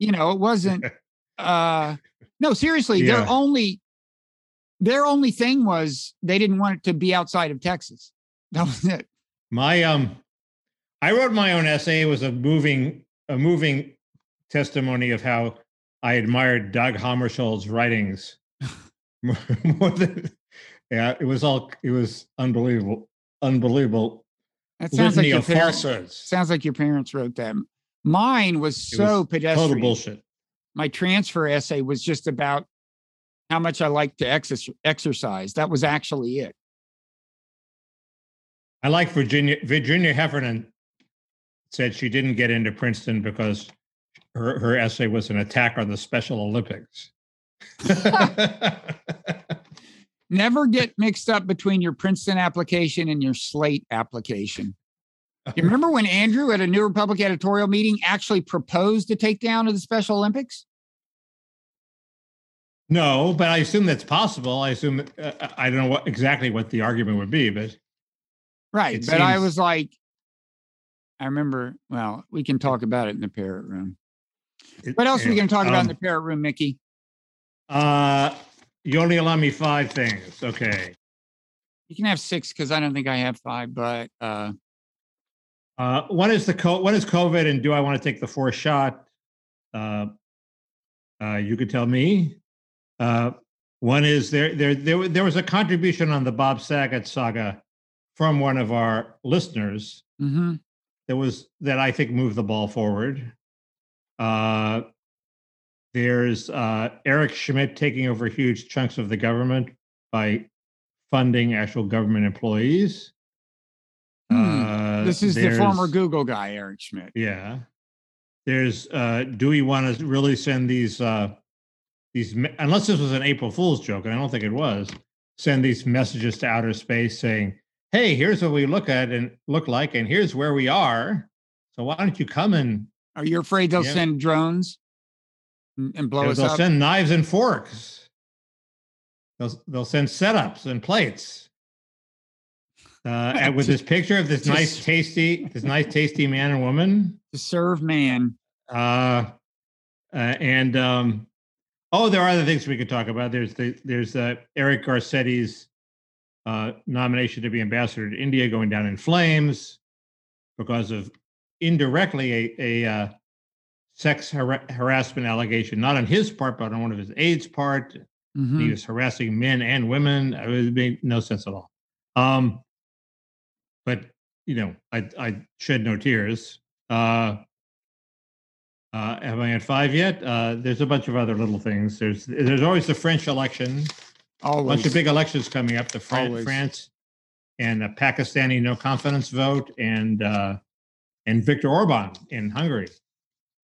Speaker 2: you know, it wasn't uh no, seriously,
Speaker 3: Yeah.
Speaker 2: their only their only thing was they didn't want it to be outside of Texas. That was it.
Speaker 3: My um, I wrote my own essay. It was a moving, a moving testimony of how I admired Dag Hammarskjöld's writings. more more than, yeah, it was all. It was unbelievable, unbelievable.
Speaker 2: That sounds like your parents.
Speaker 3: falsehoods.
Speaker 2: Sounds like your parents wrote that. Mine was
Speaker 3: It
Speaker 2: so
Speaker 3: was
Speaker 2: pedestrian.
Speaker 3: Total bullshit.
Speaker 2: My transfer essay was just about how much I like to exer- exercise. That was actually it.
Speaker 3: I like Virginia. Virginia Heffernan said she didn't get into Princeton because her, her essay was an attack on the Special Olympics.
Speaker 2: Never get mixed up between your Princeton application and your Slate application. You remember when Andrew at a New Republic editorial meeting actually proposed to take down of the Special Olympics?
Speaker 3: no, but I assume that's possible. I assume uh, I don't know what exactly what the argument would be, but
Speaker 2: Right. But I was like, I remember, well, we can talk about it in the parrot room. What else are we going to talk about in
Speaker 3: um,
Speaker 2: the parrot room, Mickey?
Speaker 3: Uh, you only allow me five things. Okay.
Speaker 2: You can have six because I don't think I have five, but uh,
Speaker 3: Uh, what is the co- what is COVID and do I want to take the fourth shot? Uh, uh, you could tell me. Uh, one is there there there there was a contribution on the Bob Saget saga from one of our listeners
Speaker 2: mhm.
Speaker 3: that was that I think moved the ball forward. Uh, there's uh, Eric Schmidt taking over huge chunks of the government by funding actual government employees.
Speaker 2: Hmm.
Speaker 3: Uh,
Speaker 2: this is the former Google guy, Eric Schmidt.
Speaker 3: Yeah. There's uh do we want to really send these uh these unless this was an April Fool's joke, and I don't think it was, send these messages to outer space saying, Hey, here's what we look at and look like, and here's where we are. So why don't you come and
Speaker 2: Are you afraid they'll
Speaker 3: Yeah.
Speaker 2: send drones and, blow
Speaker 3: they'll,
Speaker 2: us
Speaker 3: they'll
Speaker 2: up?
Speaker 3: send knives and forks. They'll they'll send setups and plates. Uh, and with this picture of this nice, tasty, this nice, tasty man and woman.
Speaker 2: to serve man.
Speaker 3: Uh, uh, and um, oh, there are other things we could talk about. There's the there's uh, Eric Garcetti's uh, nomination to be ambassador to India going down in flames because of indirectly a, a uh, sex har- harassment allegation, not on his part, but on one of his aides' part.
Speaker 2: Mhm.
Speaker 3: He was harassing men and women. It made no sense at all. Um, but you know, I I shed no tears. Uh, uh, have I had five yet? Uh, there's a bunch of other little things. There's there's always the French election. A bunch of big elections coming up. The Fran- France and a Pakistani no confidence vote, and uh, and Viktor Orban in Hungary.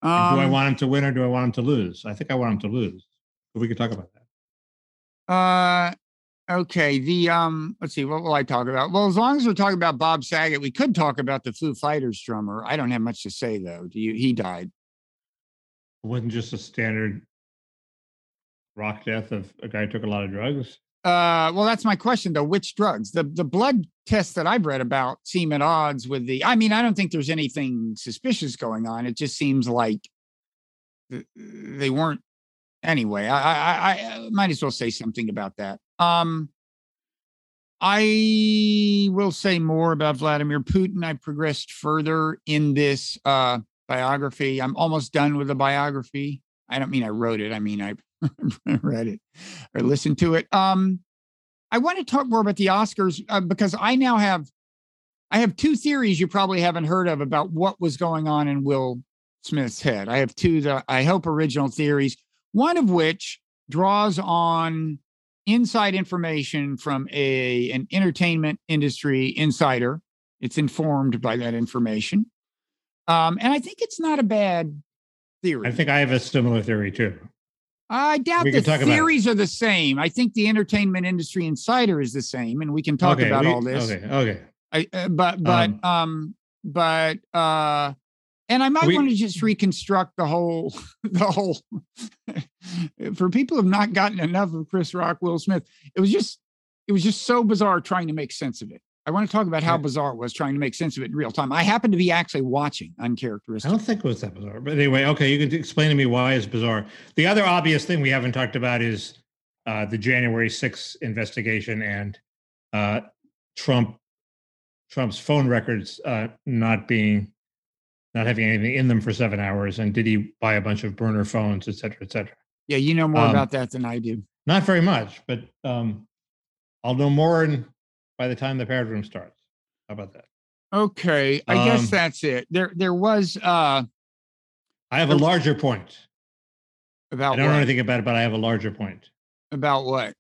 Speaker 3: And do I
Speaker 2: Um,
Speaker 3: want him to win or do I want him to lose? I think I want him to lose. But we could talk about that.
Speaker 2: Uh, okay. The um, let's see. What will I talk about? Well, as long as we're talking about Bob Saget, we could talk about the Foo Fighters drummer. I don't have much to say though. Do you? He died.
Speaker 3: It wasn't just a standard rock death of a guy who took a lot of drugs.
Speaker 2: Uh, well, that's my question though. Which drugs? The the blood tests that I've read about seem at odds with the. I mean, I don't think there's anything suspicious going on. It just seems like they weren't. Anyway, I I, I- I might as well say something about that. Um, I will say more about Vladimir Putin. I progressed further in this uh, biography. I'm almost done with the biography. I don't mean I wrote it. I mean I read it or listened to it. Um, I want to talk more about the Oscars uh, because I now have I have two theories you probably haven't heard of about what was going on in Will Smith's head. I have two that I hope original theories. One of which draws on inside information from a an entertainment industry insider. It's informed by that information, um, and I think it's not a bad theory.
Speaker 3: I think I have a similar theory too.
Speaker 2: I doubt
Speaker 3: We
Speaker 2: the
Speaker 3: can talk about it.
Speaker 2: theories are the same. I think the entertainment industry insider is the same, and we can talk
Speaker 3: Okay,
Speaker 2: about
Speaker 3: we-
Speaker 2: all this.
Speaker 3: Okay, okay.
Speaker 2: I, uh, but but
Speaker 3: Um,
Speaker 2: um, but uh, and I might
Speaker 3: We-
Speaker 2: want to just reconstruct the whole the whole for people who've not gotten enough of Chris Rock, Will Smith. It was just it was just so bizarre trying to make sense of it. I want to talk about how bizarre it was trying to make sense of it in real time. I happened to be actually watching
Speaker 3: I
Speaker 2: uncharacteristic.
Speaker 3: don't think it was that bizarre. But anyway, okay, you can explain to me why it's bizarre. The other obvious thing we haven't talked about is uh, the January 6th investigation and uh, Trump Trump's phone records uh, not being not having anything in them for seven hours. And did he buy a bunch of burner phones, et cetera, et cetera?
Speaker 2: Yeah, you know more
Speaker 3: Um,
Speaker 2: about that than I do.
Speaker 3: Not very much, but um, I'll know more in, by the time the room starts. How about that?
Speaker 2: Okay, I guess
Speaker 3: um,
Speaker 2: that's it. There, there was uh
Speaker 3: I have a larger point.
Speaker 2: About I
Speaker 3: don't know anything about it, but I have a larger point
Speaker 2: about what?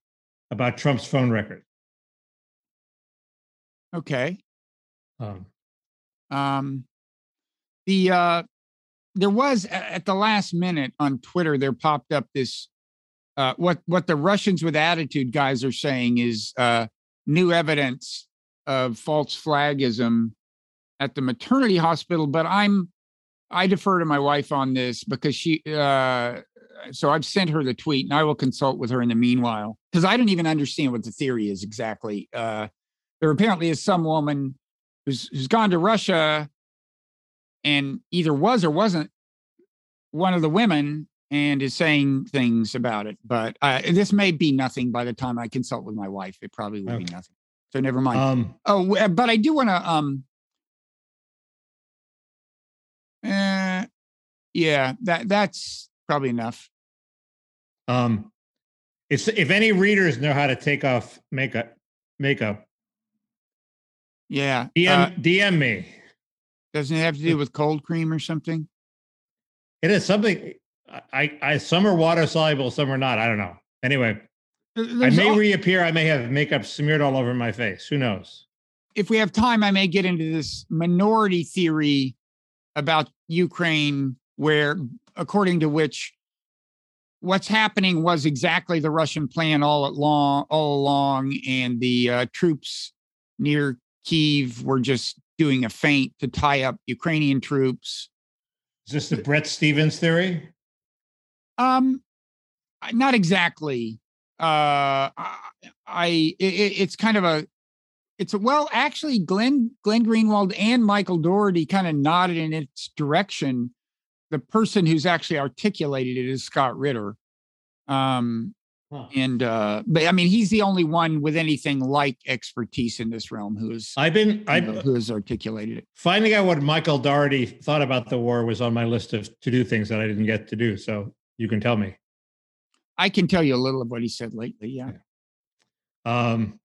Speaker 3: about Trump's phone record.
Speaker 2: Okay.
Speaker 3: Um,
Speaker 2: Um, the uh, there was at the last minute on Twitter there popped up this uh, what what the Russians with attitude guys are saying is uh, new evidence of false flagism at the maternity hospital. But I'm I defer to my wife on this because she. Uh, so I've sent her the tweet, and I will consult with her in the meanwhile because I don't even understand what the theory is exactly. Uh, there apparently is some woman who's who's gone to Russia and either was or wasn't one of the women and is saying things about it. But uh, this may be nothing by the time I consult with my wife. It probably will be nothing. So never mind.
Speaker 3: um,
Speaker 2: oh, but I do want to. Um, uh, yeah, that that's probably enough.
Speaker 3: um, it's, if any readers know how to take off makeup, makeup,
Speaker 2: Yeah.
Speaker 3: DM,
Speaker 2: uh,
Speaker 3: DM me.
Speaker 2: doesn't it have to do with cold cream or something?
Speaker 3: It is something. I, I, some are water soluble, some are not. I don't know. Anyway, I may
Speaker 2: al-
Speaker 3: reappear. I may have makeup smeared all over my face. Who knows?
Speaker 2: if we have time, I may get into this minority theory about Ukraine, where, according to which, what's happening was exactly the Russian plan all along, all along, and the uh, troops near Kiev were just doing a feint to tie up Ukrainian troops.
Speaker 3: Is this the Bret Stephens theory?
Speaker 2: Um, not exactly. Uh, I, it, it- it's kind of a, it's a well, actually, Glenn Glenn Greenwald and Michael Doherty kind of nodded in its direction. The person who's actually articulated it is Scott Ritter. Um,
Speaker 3: Huh.
Speaker 2: and uh, but I mean, he's the only one with anything like expertise in this realm who is
Speaker 3: I've been I
Speaker 2: who has articulated it.
Speaker 3: finding out what Michael Doherty thought about the war was on my list of to do things that I didn't get to do. So you can tell me.
Speaker 2: I can tell you a little of what he said lately. Yeah.
Speaker 3: Um,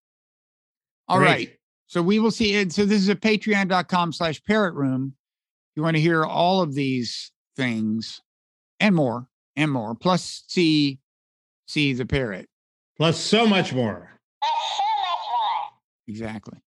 Speaker 2: All
Speaker 3: Great.
Speaker 2: right. So we will see it. So this is a patreon.com slash parrot room. You want to hear all of these things and more and more. Plus see see the parrot.
Speaker 3: plus so much more.
Speaker 2: Exactly.